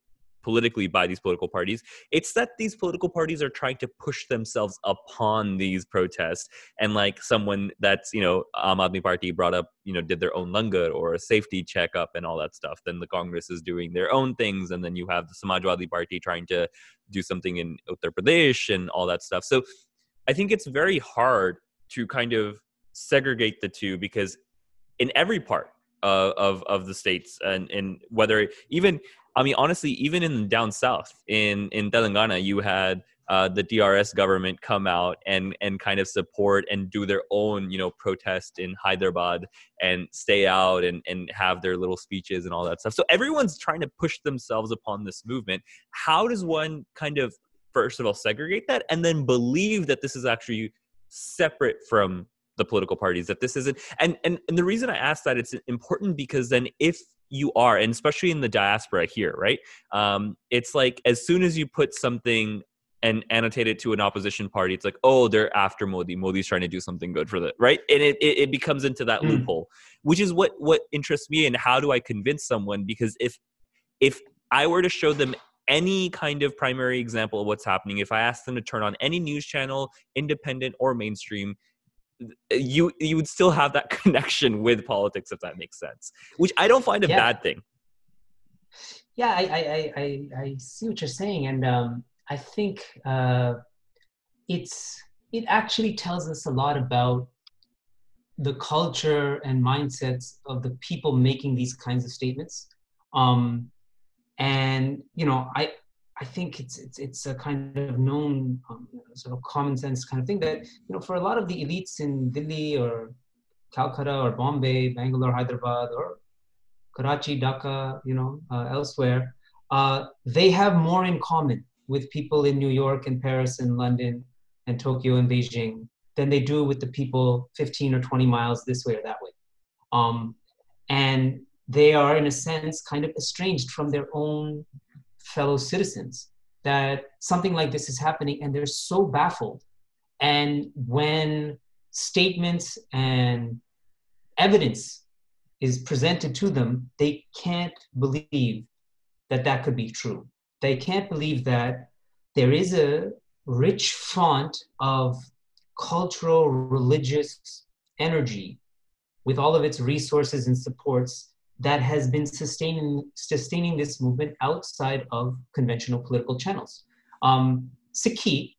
politically by these political parties. It's that these political parties are trying to push themselves upon these protests. And like someone that's, you know, Aam Party brought up, you know, did their own langar or a safety checkup and all that stuff. Then the Congress is doing their own things. And then you have the Samajwadi Party trying to do something in Uttar Pradesh and all that stuff. So I think it's very hard to kind of segregate the two because in every part uh, of of the states and and whether even I mean, honestly, even in down south in in Telangana, you had uh, the TRS government come out and and kind of support and do their own you know protest in Hyderabad and stay out and and have their little speeches and all that stuff. So everyone's trying to push themselves upon this movement. How does one kind of first of all segregate that and then believe that this is actually separate from the political parties that this isn't and and, and the reason i ask that it's important because then if you are and especially in the diaspora here right um, it's like as soon as you put something and annotate it to an opposition party, it's like, oh, they're after Modi. Modi's trying to do something good for the right, and it it, it becomes into that mm. loophole, which is what what interests me. And how do I convince someone? Because if if I were to show them any kind of primary example of what's happening, if I asked them to turn on any news channel, independent or mainstream, you you would still have that connection with politics if that makes sense which i don't find a yeah. bad thing yeah I, I i i see what you're saying and um i think uh it's it actually tells us a lot about the culture and mindsets of the people making these kinds of statements um and you know i I think it's it's it's a kind of known um, sort of common sense kind of thing that you know for a lot of the elites in Delhi or Calcutta or Bombay, Bangalore, Hyderabad, or Karachi, Dhaka, you know, uh, elsewhere, uh, they have more in common with people in New York and Paris and London and Tokyo and Beijing than they do with the people 15 or 20 miles this way or that way. Um, and they are, in a sense, kind of estranged from their own fellow citizens that something like this is happening and they're so baffled. And when statements and evidence is presented to them, they can't believe that that could be true. They can't believe that there is a rich font of cultural, religious energy with all of its resources and supports that has been sustaining sustaining this movement outside of conventional political channels. Um, Sikhi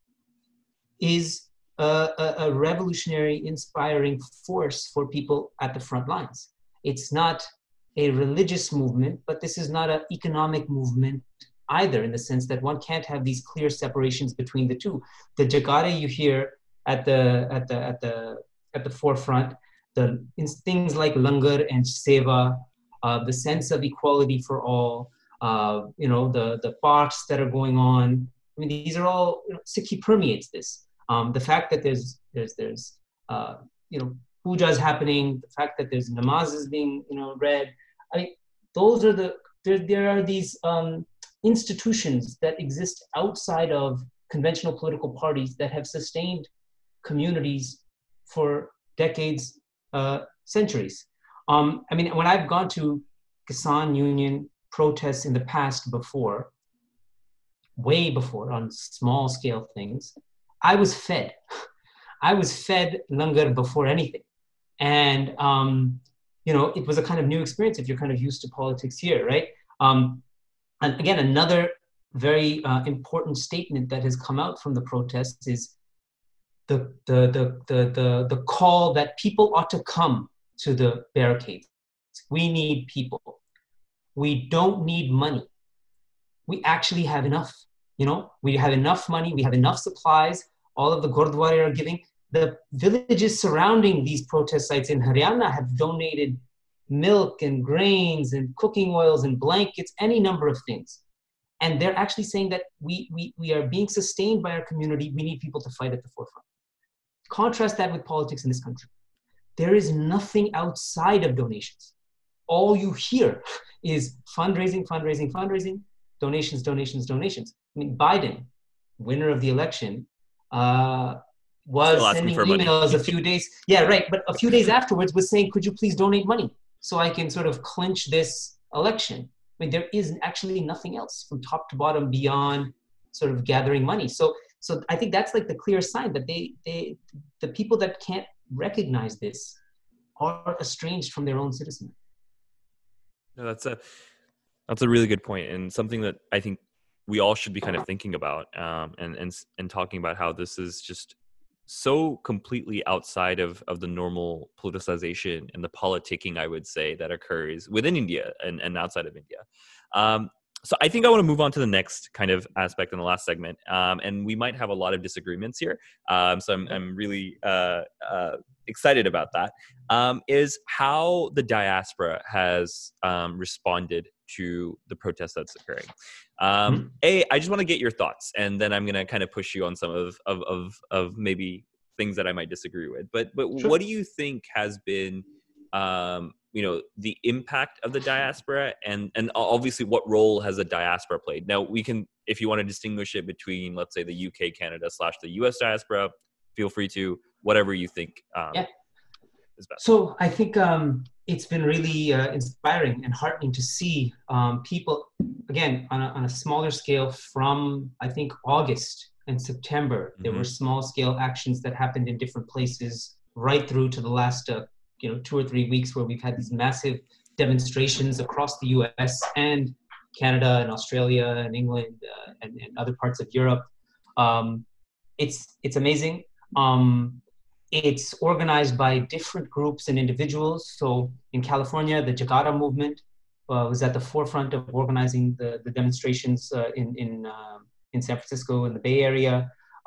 is a, a, revolutionary, inspiring force for people at the front lines. It's not a religious movement, but this is not an economic movement either, in the sense that one can't have these clear separations between the two. The Jagare you hear at the at the at the at the forefront, the things like langar and seva uh, the sense of equality for all, uh, you know, the, the parks that are going on. I mean, these are all, you know, Sikhi permeates this. Um, the fact that there's, there's, there's, uh, you know, pujas happening, the fact that there's namazes being, you know, read. I mean, those are the, there, there are these um, institutions that exist outside of conventional political parties that have sustained communities for decades, uh, centuries. Um, I mean, when I've gone to Kisan Union protests in the past before, way before on small scale things, I was fed. I was fed langar before anything. And, um, you know, it was a kind of new experience if you're kind of used to politics here, right? Um, and again, another very uh, important statement that has come out from the protests is the, the, the, the, the, the call that people ought to come to the barricades. We need people. We don't need money. We actually have enough. You know, we have enough money, we have enough supplies. All of the Gurdwara are giving. The villages surrounding these protest sites in Haryana have donated milk and grains and cooking oils and blankets, any number of things. And they're actually saying that we, we, we are being sustained by our community. We need people to fight at the forefront. Contrast that with politics in this country there is nothing outside of donations. All you hear is fundraising, fundraising, fundraising, donations, donations, donations. I mean, Biden, winner of the election, uh, was sending emails a few days. Yeah, right. But a few days afterwards was saying, could you please donate money so I can sort of clinch this election? I mean, there is actually nothing else from top to bottom beyond sort of gathering money. So, so I think that's like the clear sign that they, they, the people that can't recognize this are estranged from their own citizenry. No, that's a that's a really good point and something that I think we all should be kind of thinking about um, and and and talking about how this is just so completely outside of of the normal politicization and the politicking I would say that occurs within India and, and outside of India. Um, so I think I want to move on to the next kind of aspect in the last segment, um, and we might have a lot of disagreements here. Um, so I'm, I'm really uh, uh, excited about that. Um, is how the diaspora has um, responded to the protest that's occurring. Um, mm-hmm. A, I just want to get your thoughts, and then I'm going to kind of push you on some of, of of of maybe things that I might disagree with. But but sure. what do you think has been um, you know the impact of the diaspora and and obviously what role has the diaspora played now we can if you want to distinguish it between let's say the uk canada slash the us diaspora feel free to whatever you think um, yeah. so i think um, it's been really uh, inspiring and heartening to see um, people again on a, on a smaller scale from i think august and september mm-hmm. there were small scale actions that happened in different places right through to the last uh, you know two or three weeks where we've had these massive demonstrations across the U.S. and Canada and Australia and England uh, and, and, other parts of Europe. Um, it's it's amazing. Um, it's organized by different groups and individuals. So in California, the Jakara movement uh, was at the forefront of organizing the, the demonstrations uh, in in uh, in San Francisco and the Bay Area.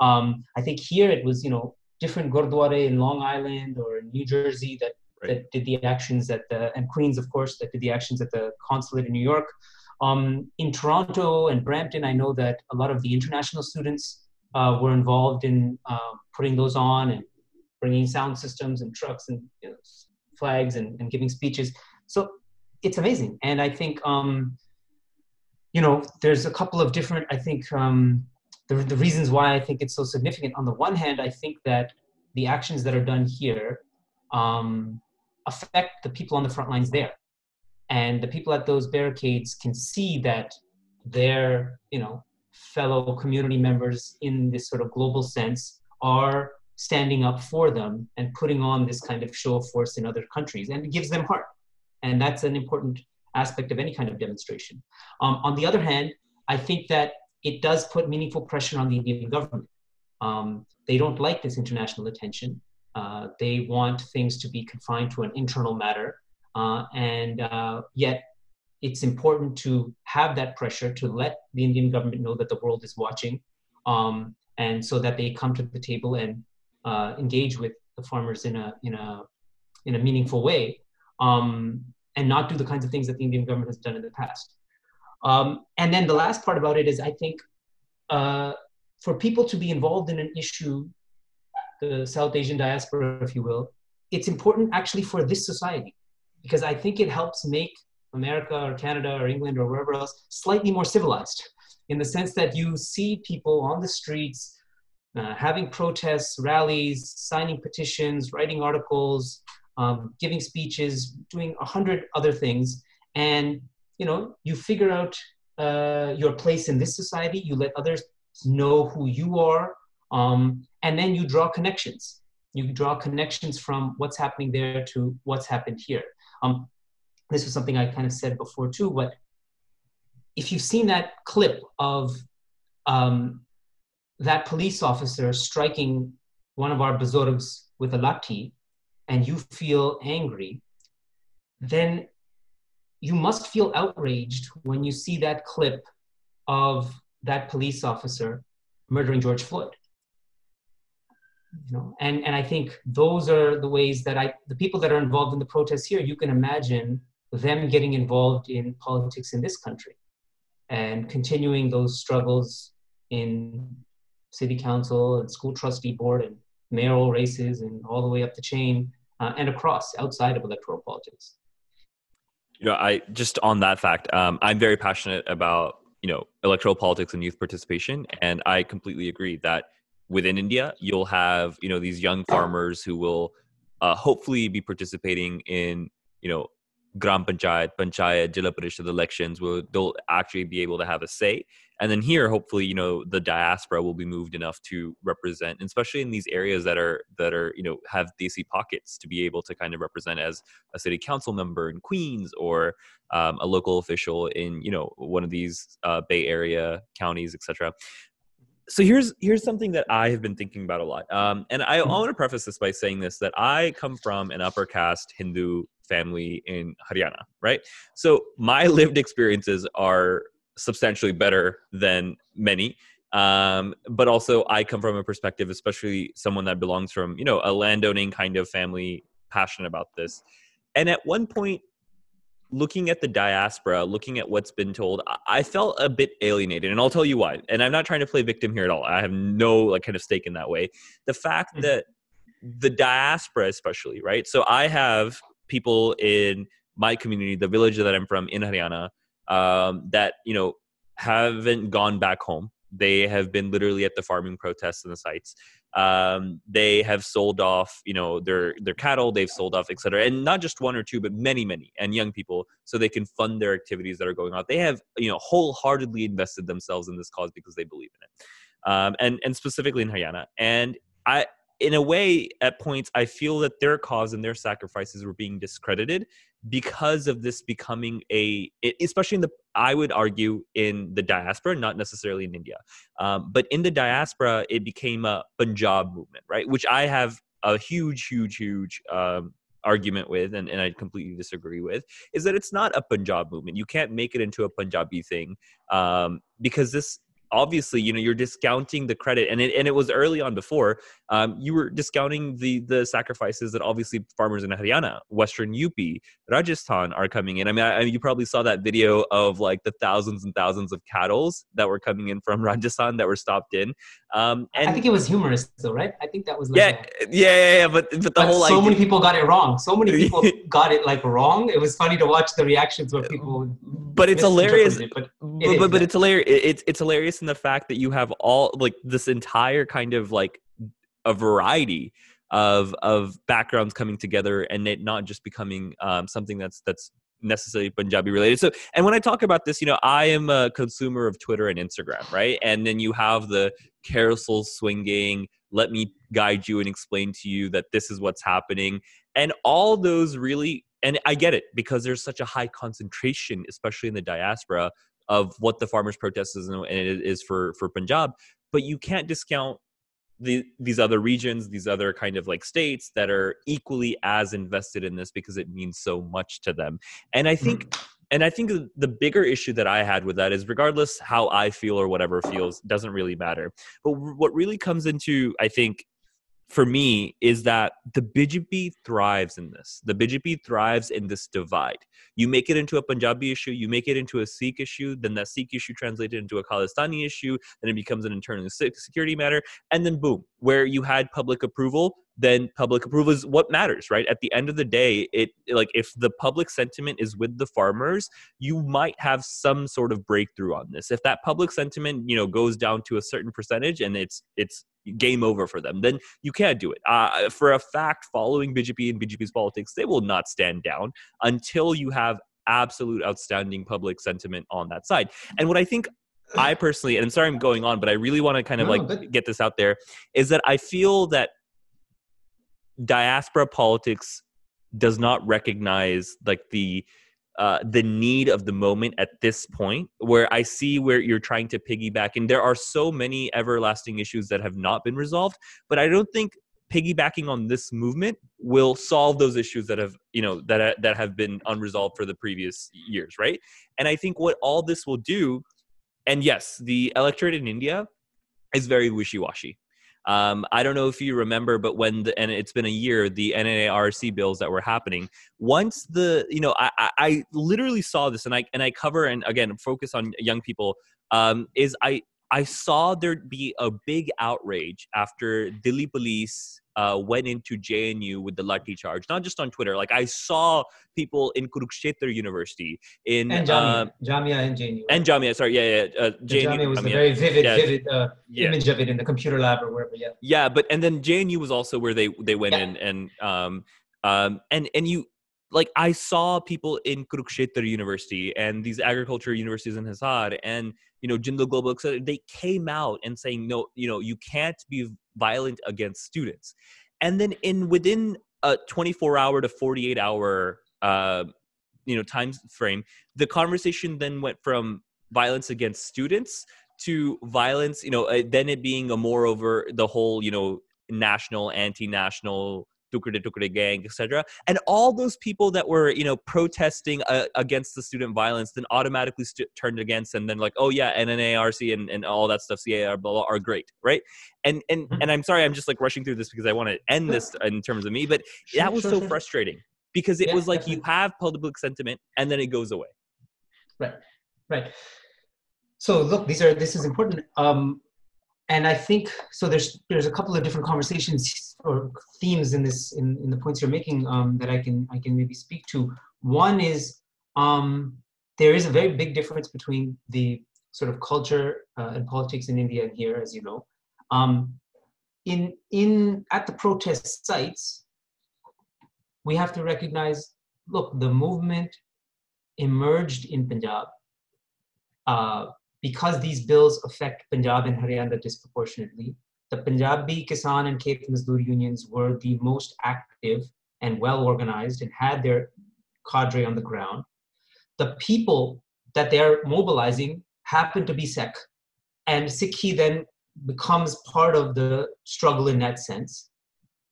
Um, I think here it was you know different gurdwara in Long Island or in New Jersey that, right. that did the actions at the, and Queens, of course, that did the actions at the consulate in New York. Um, in Toronto and Brampton, I know that a lot of the international students uh, were involved in uh, putting those on and bringing sound systems and trucks and you know, flags and, and, giving speeches. So it's amazing. And I think, um, you know, there's a couple of different, I think, um, the, the reasons why I think it's so significant. On the one hand, I think that the actions that are done here um, affect the people on the front lines there. And the people at those barricades can see that their, you know, fellow community members in this sort of global sense are standing up for them and putting on this kind of show of force in other countries. And it gives them heart. And that's an important aspect of any kind of demonstration. Um, on the other hand, I think that it does put meaningful pressure on the Indian government. Um, they don't like this international attention. Uh, they want things to be confined to an internal matter. Uh, and uh, yet, it's important to have that pressure to let the Indian government know that the world is watching, um, and so that they come to the table and uh, engage with the farmers in a in a in a meaningful way, um, and not do the kinds of things that the Indian government has done in the past. Um, and then the last part about it is I think uh, for people to be involved in an issue, the South Asian diaspora, if you will, it's important actually for this society because I think it helps make America or Canada or England or wherever else slightly more civilized in the sense that you see people on the streets uh, having protests, rallies, signing petitions, writing articles, um, giving speeches, doing a hundred other things. And you know you figure out uh, your place in this society you let others know who you are um, and then you draw connections you draw connections from what's happening there to what's happened here um, this was something i kind of said before too but if you've seen that clip of um, that police officer striking one of our bazurgs with a lathi and you feel angry then you must feel outraged when you see that clip of that police officer murdering George Floyd. You know, and, and I think those are the ways that I, the people that are involved in the protests here, you can imagine them getting involved in politics in this country and continuing those struggles in city council and school trustee board and mayoral races and all the way up the chain uh, and across outside of electoral politics. You know i just on that fact um, i'm very passionate about you know electoral politics and youth participation and i completely agree that within india you'll have you know these young farmers who will uh, hopefully be participating in you know gram panchayat panchayat jilla parishad elections where they'll actually be able to have a say. And then here hopefully you know the diaspora will be moved enough to represent especially in these areas that are that are you know have desi pockets to be able to kind of represent as a city council member in queens or um, a local official in you know one of these uh, bay area counties etc so here's here's something that I have been thinking about a lot, um, and I, I want to preface this by saying this: that I come from an upper caste Hindu family in Haryana, right? So my lived experiences are substantially better than many um, but also i come from a perspective especially someone that belongs from you know a landowning kind of family passionate about this and at one point looking at the diaspora looking at what's been told i felt a bit alienated and i'll tell you why and i'm not trying to play victim here at all i have no like kind of stake in that way the fact mm-hmm. that the diaspora especially right so i have people in my community, the village that I'm from in Haryana, um, that you know haven't gone back home. They have been literally at the farming protests and the sites. Um, they have sold off, you know, their their cattle. They've sold off, etc. And not just one or two, but many, many, and young people, so they can fund their activities that are going on. They have, you know, wholeheartedly invested themselves in this cause because they believe in it, um, and and specifically in Haryana. And I, in a way, at points, I feel that their cause and their sacrifices were being discredited because of this becoming a, especially in the, I would argue, in the diaspora, not necessarily in India, um, but in the diaspora, it became a Punjab movement, right? Which I have a huge, huge, huge um, argument with and, and I completely disagree with is that it's not a Punjab movement. You can't make it into a Punjabi thing um, because this obviously you know you're discounting the credit and it, and it was early on before um, you were discounting the the sacrifices that obviously farmers in Haryana, Western UP, Rajasthan are coming in. I mean, I, I mean, you probably saw that video of like the thousands and thousands of cattle that were coming in from Rajasthan that were stopped in. Um, and I think it was humorous though, right? I think that was like yeah, a, yeah, yeah, yeah, But but the but whole so idea, many people got it wrong. So many people got it like wrong. It was funny to watch the reactions where people. But it's hilarious. It, but, it but, but, but it's hilarious. It's it's hilarious in the fact that you have all like this entire kind of like a variety of of backgrounds coming together and it not just becoming um, something that's that's necessarily Punjabi related. So, and when I talk about this, you know, I am a consumer of Twitter and Instagram, right? And then you have the carousel swinging, let me guide you and explain to you that this is what's happening. And all those really, and I get it because there's such a high concentration, especially in the diaspora, of what the farmers' protest is and it is for for Punjab. But you can't discount the, these other regions, these other kind of like states that are equally as invested in this because it means so much to them. And I think, mm. and I think the bigger issue that I had with that is regardless how I feel or whatever feels doesn't really matter. But what really comes into, I think, for me is that the BJP thrives in this. The BJP thrives in this divide. You make it into a Punjabi issue, you make it into a Sikh issue, then that Sikh issue translated into a Khalistani issue, then it becomes an internal security matter, and then boom, where you had public approval, then public approval is what matters, right? At the end of the day, it like if the public sentiment is with the farmers, you might have some sort of breakthrough on this. If that public sentiment, you know, goes down to a certain percentage and it's it's game over for them, then you can't do it. Uh, for a fact, following BJP and BJP's politics, they will not stand down until you have absolute outstanding public sentiment on that side. And what I think I personally, and I'm sorry I'm going on, but I really want to kind of no, like get this out there, is that I feel that diaspora politics does not recognize like the uh, the need of the moment at this point where i see where you're trying to piggyback and there are so many everlasting issues that have not been resolved but i don't think piggybacking on this movement will solve those issues that have you know that that have been unresolved for the previous years right? And i think what all this will do and yes the electorate in india is very wishy-washy um, I don't know if you remember, but when the and it's been a year, the NNARC bills that were happening. Once the you know, I, I, I literally saw this, and I and I cover and again focus on young people. Um, is I I saw there'd be a big outrage after Delhi police uh, went into JNU with the Lathi charge, not just on Twitter. Like I saw people in Kurukshetra University, in and Jamia, uh, Jamia and JNU. And Jamia, sorry, yeah, yeah. Uh, JNU, Jamia was Jamia. a very vivid, yeah. vivid uh, yeah. image of it in the computer lab or wherever. Yeah. Yeah, but and then JNU was also where they they went yeah. in and um um and and you like I saw people in Kurukshetra University and these agriculture universities in Hisar and you know Jindal Global, etc. They came out and saying no, you know you can't be violent against students, and then in within a 24 hour to 48 hour uh, you know time frame, the conversation then went from violence against students to violence, you know, uh, then it being a moreover the whole you know national anti-national Tukde Tukde gang, etc. And all those people that were, you know, protesting uh, against the student violence, then automatically st- turned against, and then like, oh yeah, NNARC and, and all that stuff, CAA, blah, blah, are great, right? And and mm-hmm. and I'm sorry, I'm just like rushing through this because I want to end this in terms of me, but sure, that was sure, so sure. frustrating because it yeah, was like definitely. you have public sentiment and then it goes away. Right, right. So look, these are this is important. Um, and I think so. There's there's a couple of different conversations or themes in this in, in the points you're making um, that I can I can maybe speak to. One is um, there is a very big difference between the sort of culture uh, and politics in India and here, as you know. Um, in in at the protest sites, we have to recognize. Look, the movement emerged in Punjab. Uh, because these bills affect Punjab and Haryana disproportionately, the Punjabi Kisan and Khet Mazdoor unions were the most active and well organized and had their cadre on the ground. The people that they're mobilizing happen to be Sikh, and Sikhi then becomes part of the struggle in that sense.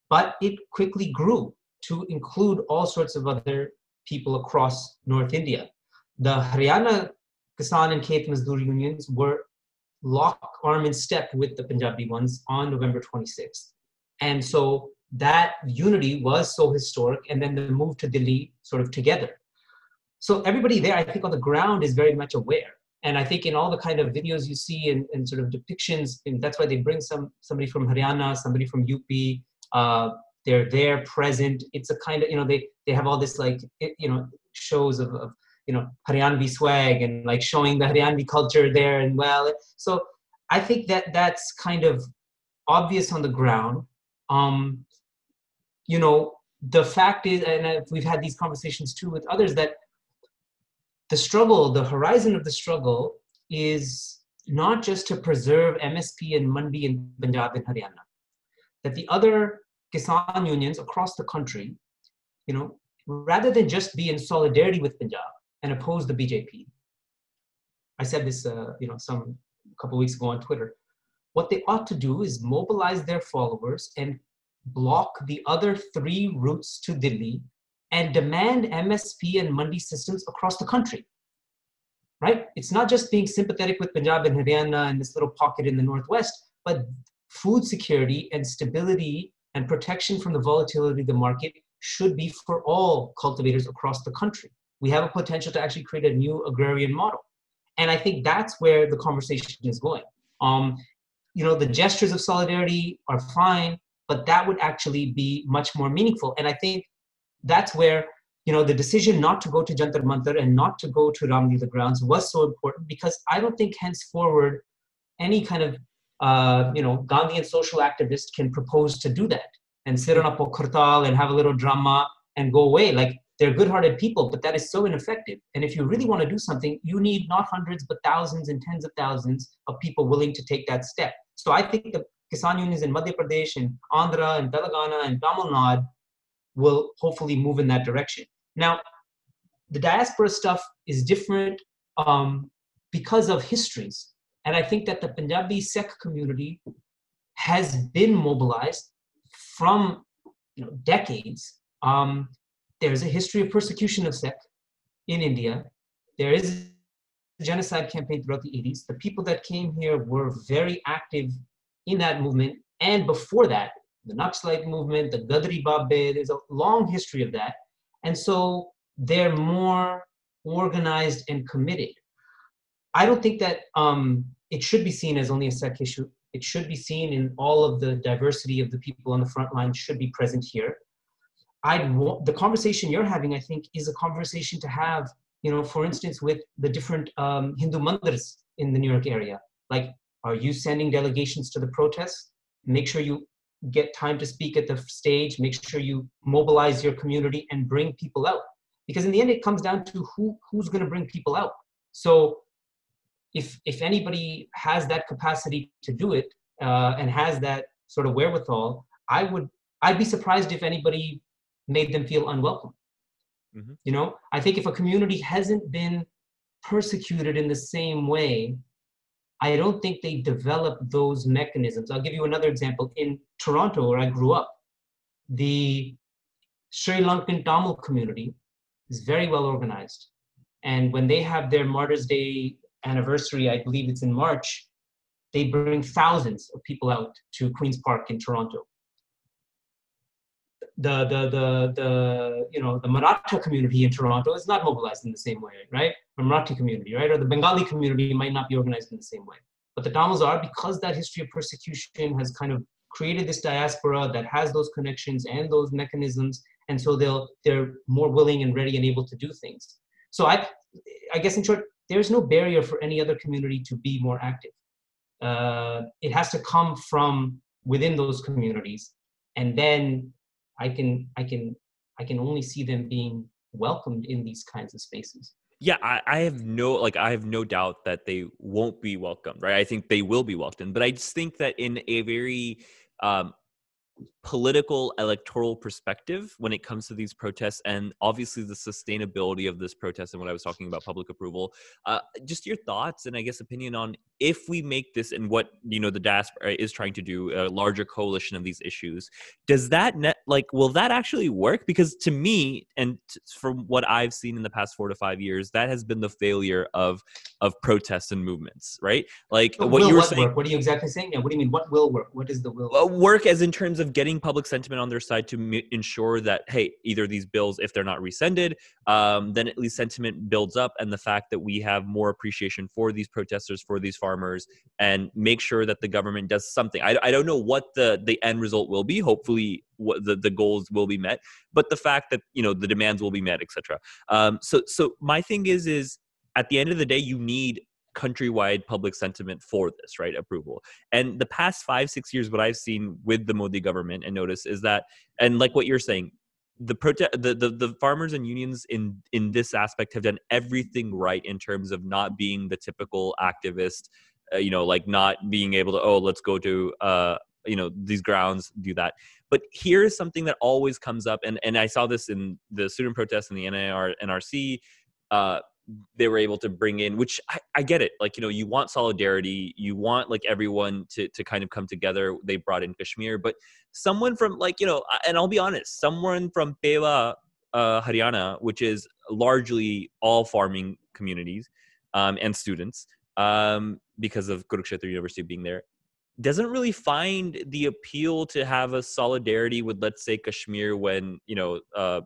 But it quickly grew to include all sorts of other people across North India. The Haryana Kisan and Khet Mazdoor unions were lock arm in step with the Punjabi ones on November 26th. And so that unity was so historic, and then the move to Delhi sort of together. So everybody there, I think, on the ground is very much aware. And I think in all the kind of videos you see and, and sort of depictions, and that's why they bring some somebody from Haryana, somebody from UP. Uh, they're there, present. It's a kind of you know they they have all this like you know shows of, of you know Haryanvi swag and like showing the Haryanvi culture there and well so I think that that's kind of obvious on the ground. Um you know the fact is and we've had these conversations too with others that the struggle the horizon of the struggle is not just to preserve MSP and Mandi in Punjab and Haryana that the other Kisan unions across the country you know rather than just be in solidarity with Punjab and oppose the BJP. I said this, uh, you know, some a couple weeks ago on Twitter. What they ought to do is mobilize their followers and block the other three routes to Delhi and demand MSP and Mandi systems across the country. Right? It's not just being sympathetic with Punjab and Haryana and this little pocket in the Northwest, but food security and stability and protection from the volatility of the market should be for all cultivators across the country we have a potential to actually create a new agrarian model. And I think that's where the conversation is going. Um, you know, the gestures of solidarity are fine, but that would actually be much more meaningful. And I think that's where, you know, the decision not to go to Jantar Mantar and not to go to Ramlila grounds was so important because I don't think henceforward any kind of, uh, you know, Gandhian social activist can propose to do that and sit on a pokartal and have a little drama and go away. Like they're good-hearted people, but that is so ineffective. And if you really want to do something, you need not hundreds, but thousands and tens of thousands of people willing to take that step. So I think the Kisan unions in Madhya Pradesh and Andhra and Telangana and Tamil Nadu will hopefully move in that direction. Now, the diaspora stuff is different um, because of histories. And I think that the Punjabi Sikh community has been mobilized from you know, decades um, there's a history of persecution of Sikh in India. There is a genocide campaign throughout the 80s. The people that came here were very active in that movement. And before that, the Naxalite movement, the Gadri Babe, there's a long history of that. And so they're more organized and committed. I don't think that um, it should be seen as only a Sikh issue. It should be seen in all of the diversity of the people on the front line should be present here. I'd the conversation you're having, I think, is a conversation to have, you know, for instance, with the different um, Hindu mandirs in the New York area. Like, are you sending delegations to the protests? Make sure you get time to speak at the stage. Make sure you mobilize your community and bring people out. Because in the end, it comes down to who who's going to bring people out. So, if if anybody has that capacity to do it uh, and has that sort of wherewithal, I would I'd be surprised if anybody made them feel unwelcome. Mm-hmm. You know, I think if a community hasn't been persecuted in the same way, I don't think they develop those mechanisms. I'll give you another example. In Toronto, where I grew up, the Sri Lankan Tamil community is very well organized. And when they have their Martyrs' Day anniversary, I believe it's in March, they bring thousands of people out to Queen's Park in Toronto the the the the you know the Maratha community in Toronto is not mobilized in the same way, right? The Marathi community, right, or the Bengali community might not be organized in the same way. But the Tamils are, because that history of persecution has kind of created this diaspora that has those connections and those mechanisms, and so they'll they're more willing and ready and able to do things. So I, I guess in short, there's no barrier for any other community to be more active. Uh, it has to come from within those communities, and then I can I can I can only see them being welcomed in these kinds of spaces. Yeah, I, I, have no like I have no doubt that they won't be welcomed, right? I think they will be welcomed, but I just think that in a very um, political electoral perspective when it comes to these protests and obviously the sustainability of this protest and what i was talking about public approval uh, just your thoughts and i guess opinion on if we make this and what you know the diaspora is trying to do a larger coalition of these issues does that net like will that actually work? Because to me and from what i've seen in the past four to five years that has been the failure of of protests and movements right? Like what you were what saying work? what are you exactly saying? Yeah what do you mean what will work? What is the will? Uh, work as in terms of getting public sentiment on their side to m- ensure that hey either these bills if they're not rescinded um, then at least sentiment builds up and the fact that we have more appreciation for these protesters for these farmers and make sure that the government does something i, I don't know what the the end result will be hopefully what the, the goals will be met but the fact that you know the demands will be met etc um, so so my thing is is at the end of the day you need countrywide public sentiment for this, right? Approval. And the past five, six years, what I've seen with the Modi government and notice is that, and like what you're saying, the protest the, the the farmers and unions in in this aspect have done everything right in terms of not being the typical activist uh, you know like not being able to oh let's go to uh you know these grounds do that. But here's something that always comes up and and i saw this in the student protests in the NIR, nrc uh they were able to bring in which I, I, get it like you know you want solidarity you want like everyone to to kind of come together they brought in kashmir but someone from like you know and i'll be honest someone from Pehowa, uh, haryana which is largely all farming communities um, and students um, because of kurukshetra university being there doesn't really find the appeal to have a solidarity with let's say kashmir when you know uh,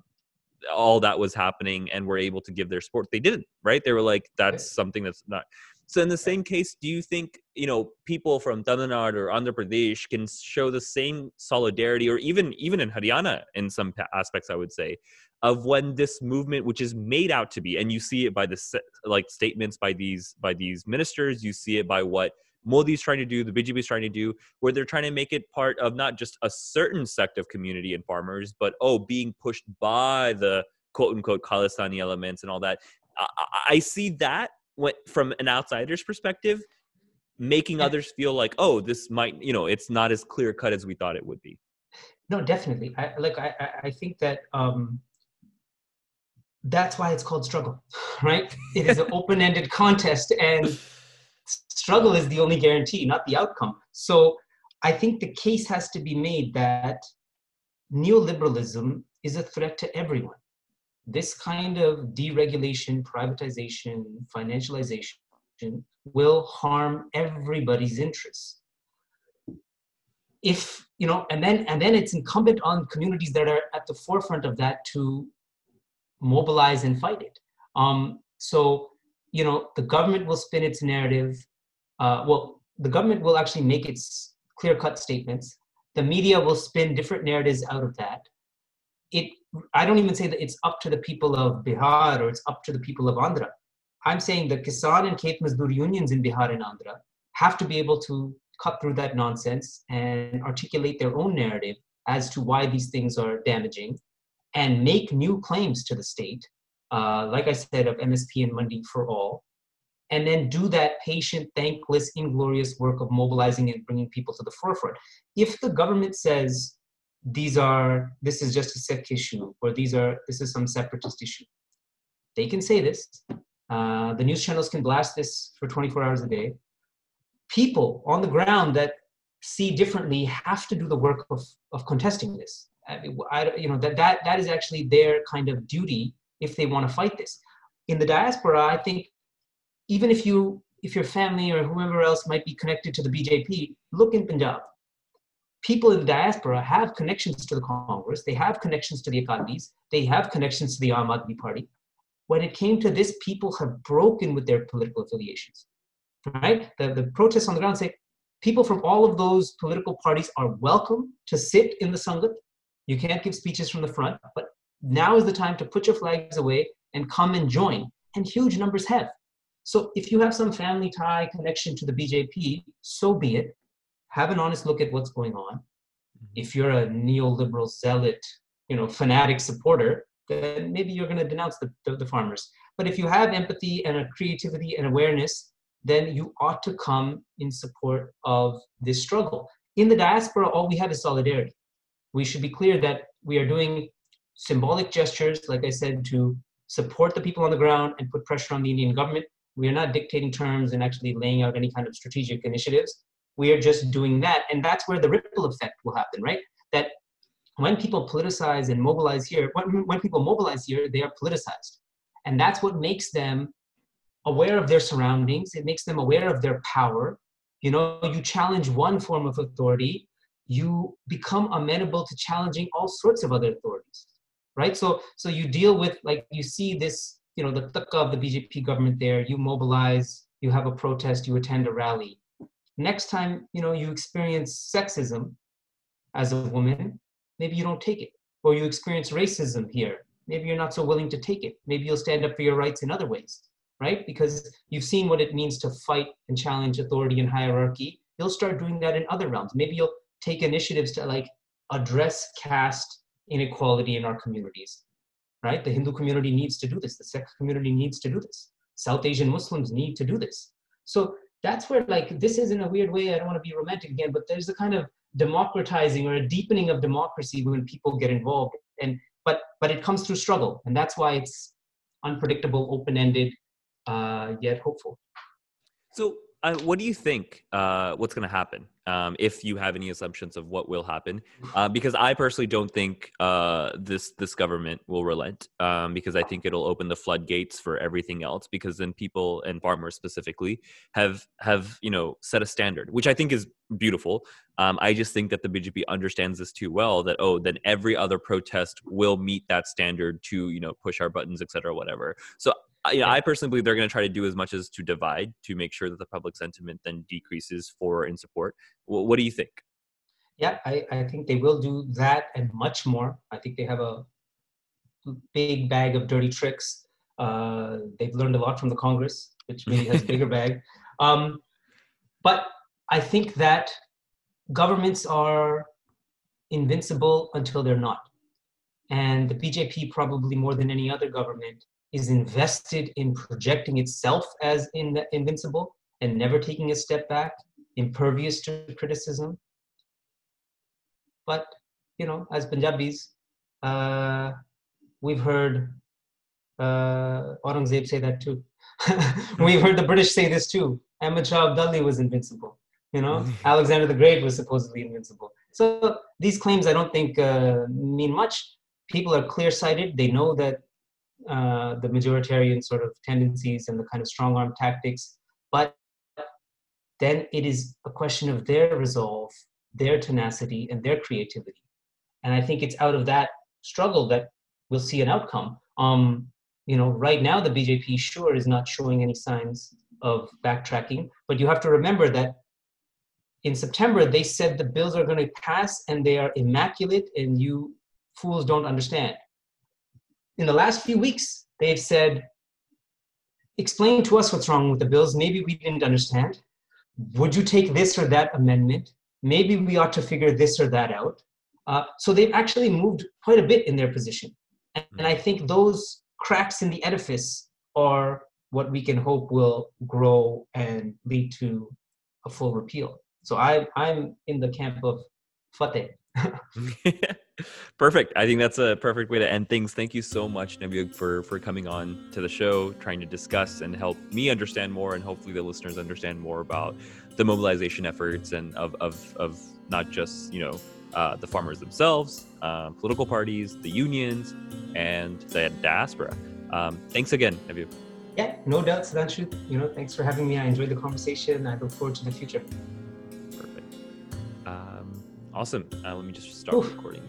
all that was happening and were able to give their support. They didn't, right? They were like, that's something that's not. So in the same case, do you think you know people from Tamil Nadu or Andhra Pradesh can show the same solidarity, or even even in Haryana in some aspects, I would say, of when this movement, which is made out to be, and you see it by the like statements by these by these ministers, you see it by what Modi's trying to do, the BJP is trying to do, where they're trying to make it part of not just a certain sect of community and farmers, but oh, being pushed by the quote unquote Khalistani elements and all that. I, I see that from an outsider's perspective, making others feel like, oh, this might, you know, it's not as clear cut as we thought it would be. No, definitely. I like. I I think that um, that's why it's called struggle, right? It is an open-ended contest, and struggle is the only guarantee, not the outcome. So I think the case has to be made that neoliberalism is a threat to everyone. This kind of deregulation, privatization, financialization will harm everybody's interests. If, you know, and then and then it's incumbent on communities that are at the forefront of that to mobilize and fight it. Um, so, you know, the government will spin its narrative, uh, well, the government will actually make its clear cut statements. The media will spin different narratives out of that. It, I don't even say that it's up to the people of Bihar or it's up to the people of Andhra. I'm saying the Kisan and Khet Mazdoor unions in Bihar and Andhra have to be able to cut through that nonsense and articulate their own narrative as to why these things are damaging and make new claims to the state, uh, like I said, of MSP and Mandi for all, and then do that patient, thankless, inglorious work of mobilizing and bringing people to the forefront. If the government says these are this is just a Sikh issue or these are this is some separatist issue, they can say this. Uh, the news channels can blast this for 24 hours a day. People on the ground that see differently have to do the work of, of contesting this. I, I, you know that, that that is actually their kind of duty if they want to fight this. In the diaspora, I think even if you if your family or whoever else might be connected to the BJP, look in Punjab. People in the diaspora have connections to the Congress, they have connections to the Akalis, they have connections to the Aam Party. When it came to this, people have broken with their political affiliations. right? The, the protests on the ground say people from all of those political parties are welcome to sit in the Sangat. You can't give speeches from the front, but now is the time to put your flags away and come and join. And huge numbers have. So if you have some family tie connection to the BJP, so be it. Have an honest look at what's going on. Mm-hmm. If you're a neoliberal zealot, you know, fanatic supporter, then maybe you're going to denounce the, the, the farmers. But if you have empathy and a creativity and awareness, then you ought to come in support of this struggle. In the diaspora, all we have is solidarity. We should be clear that we are doing symbolic gestures, like I said, to support the people on the ground and put pressure on the Indian government. We are not dictating terms and actually laying out any kind of strategic initiatives. We are just doing that. And that's where the ripple effect will happen, right? That when people politicize and mobilize here, when, when people mobilize here, they are politicized. And that's what makes them aware of their surroundings. It makes them aware of their power. You know, you challenge one form of authority, you become amenable to challenging all sorts of other authorities, right? So, so you deal with like you see this, you know, the thukka of the BJP government there. You mobilize, you have a protest, you attend a rally. Next time, you know, you experience sexism as a woman, maybe you don't take it, or you experience racism here. Maybe you're not so willing to take it. Maybe you'll stand up for your rights in other ways right? Because you've seen what it means to fight and challenge authority and hierarchy. You'll start doing that in other realms. Maybe you'll take initiatives to like address caste inequality in our communities, right? The Hindu community needs to do this. The Sikh community needs to do this. South Asian Muslims need to do this. So that's where like this is in a weird way. I don't want to be romantic again, but there's a kind of democratizing or a deepening of democracy when people get involved. And but but it comes through struggle, and that's why it's unpredictable, open-ended, uh, yet hopeful. So, what do you think? Uh, what's going to happen um, if you have any assumptions of what will happen? Uh, because I personally don't think uh, this this government will relent. Um, because I think it'll open the floodgates for everything else. Because then people and farmers specifically have have you know set a standard, which I think is beautiful. Um, I just think that the BJP understands this too well. That oh, then every other protest will meet that standard to you know push our buttons, etc., whatever. So you know, I personally believe they're going to try to do as much as to divide to make sure that the public sentiment then decreases for in support. Well, what do you think? Yeah, I, I think they will do that and much more. I think they have a big bag of dirty tricks. Uh, they've learned a lot from the Congress, which maybe has a bigger bag. Um, but I think that governments are invincible until they're not. And the BJP, probably more than any other government, is invested in projecting itself as in, invincible and never taking a step back, impervious to criticism. But, you know, as Punjabis, uh, we've heard uh, Aurangzeb say that too. we've heard the British say this too. Ahmad Shah Abdali was invincible. You know, Alexander the Great was supposedly invincible. So these claims, I don't think, uh, mean much. People are clear-sighted. They know that uh, the majoritarian sort of tendencies and the kind of strong arm tactics, but then it is a question of their resolve, their tenacity, and their creativity. And I think it's out of that struggle that we'll see an outcome. Um, you know, right now the BJP sure is not showing any signs of backtracking, but you have to remember that in September they said the bills are going to pass and they are immaculate and you fools don't understand in the last few weeks, they've said, explain to us what's wrong with the bills. Maybe we didn't understand. Would you take this or that amendment? Maybe we ought to figure this or that out. Uh, so they've actually moved quite a bit in their position. And, and I think those cracks in the edifice are what we can hope will grow and lead to a full repeal. So I, I'm in the camp of Fateh. perfect. I think that's a perfect way to end things. Thank you so much, Navyug, for for coming on to the show, trying to discuss and help me understand more, and hopefully the listeners understand more about the mobilization efforts and of of, of not just you know uh, the farmers themselves, um, political parties, the unions, and the diaspora. Um, thanks again, Navyug. Yeah, no doubt, Sudhanshu. You know, thanks for having me. I enjoyed the conversation. I look forward to the future. Perfect. Um, awesome. Uh, let me just start Oof. recording.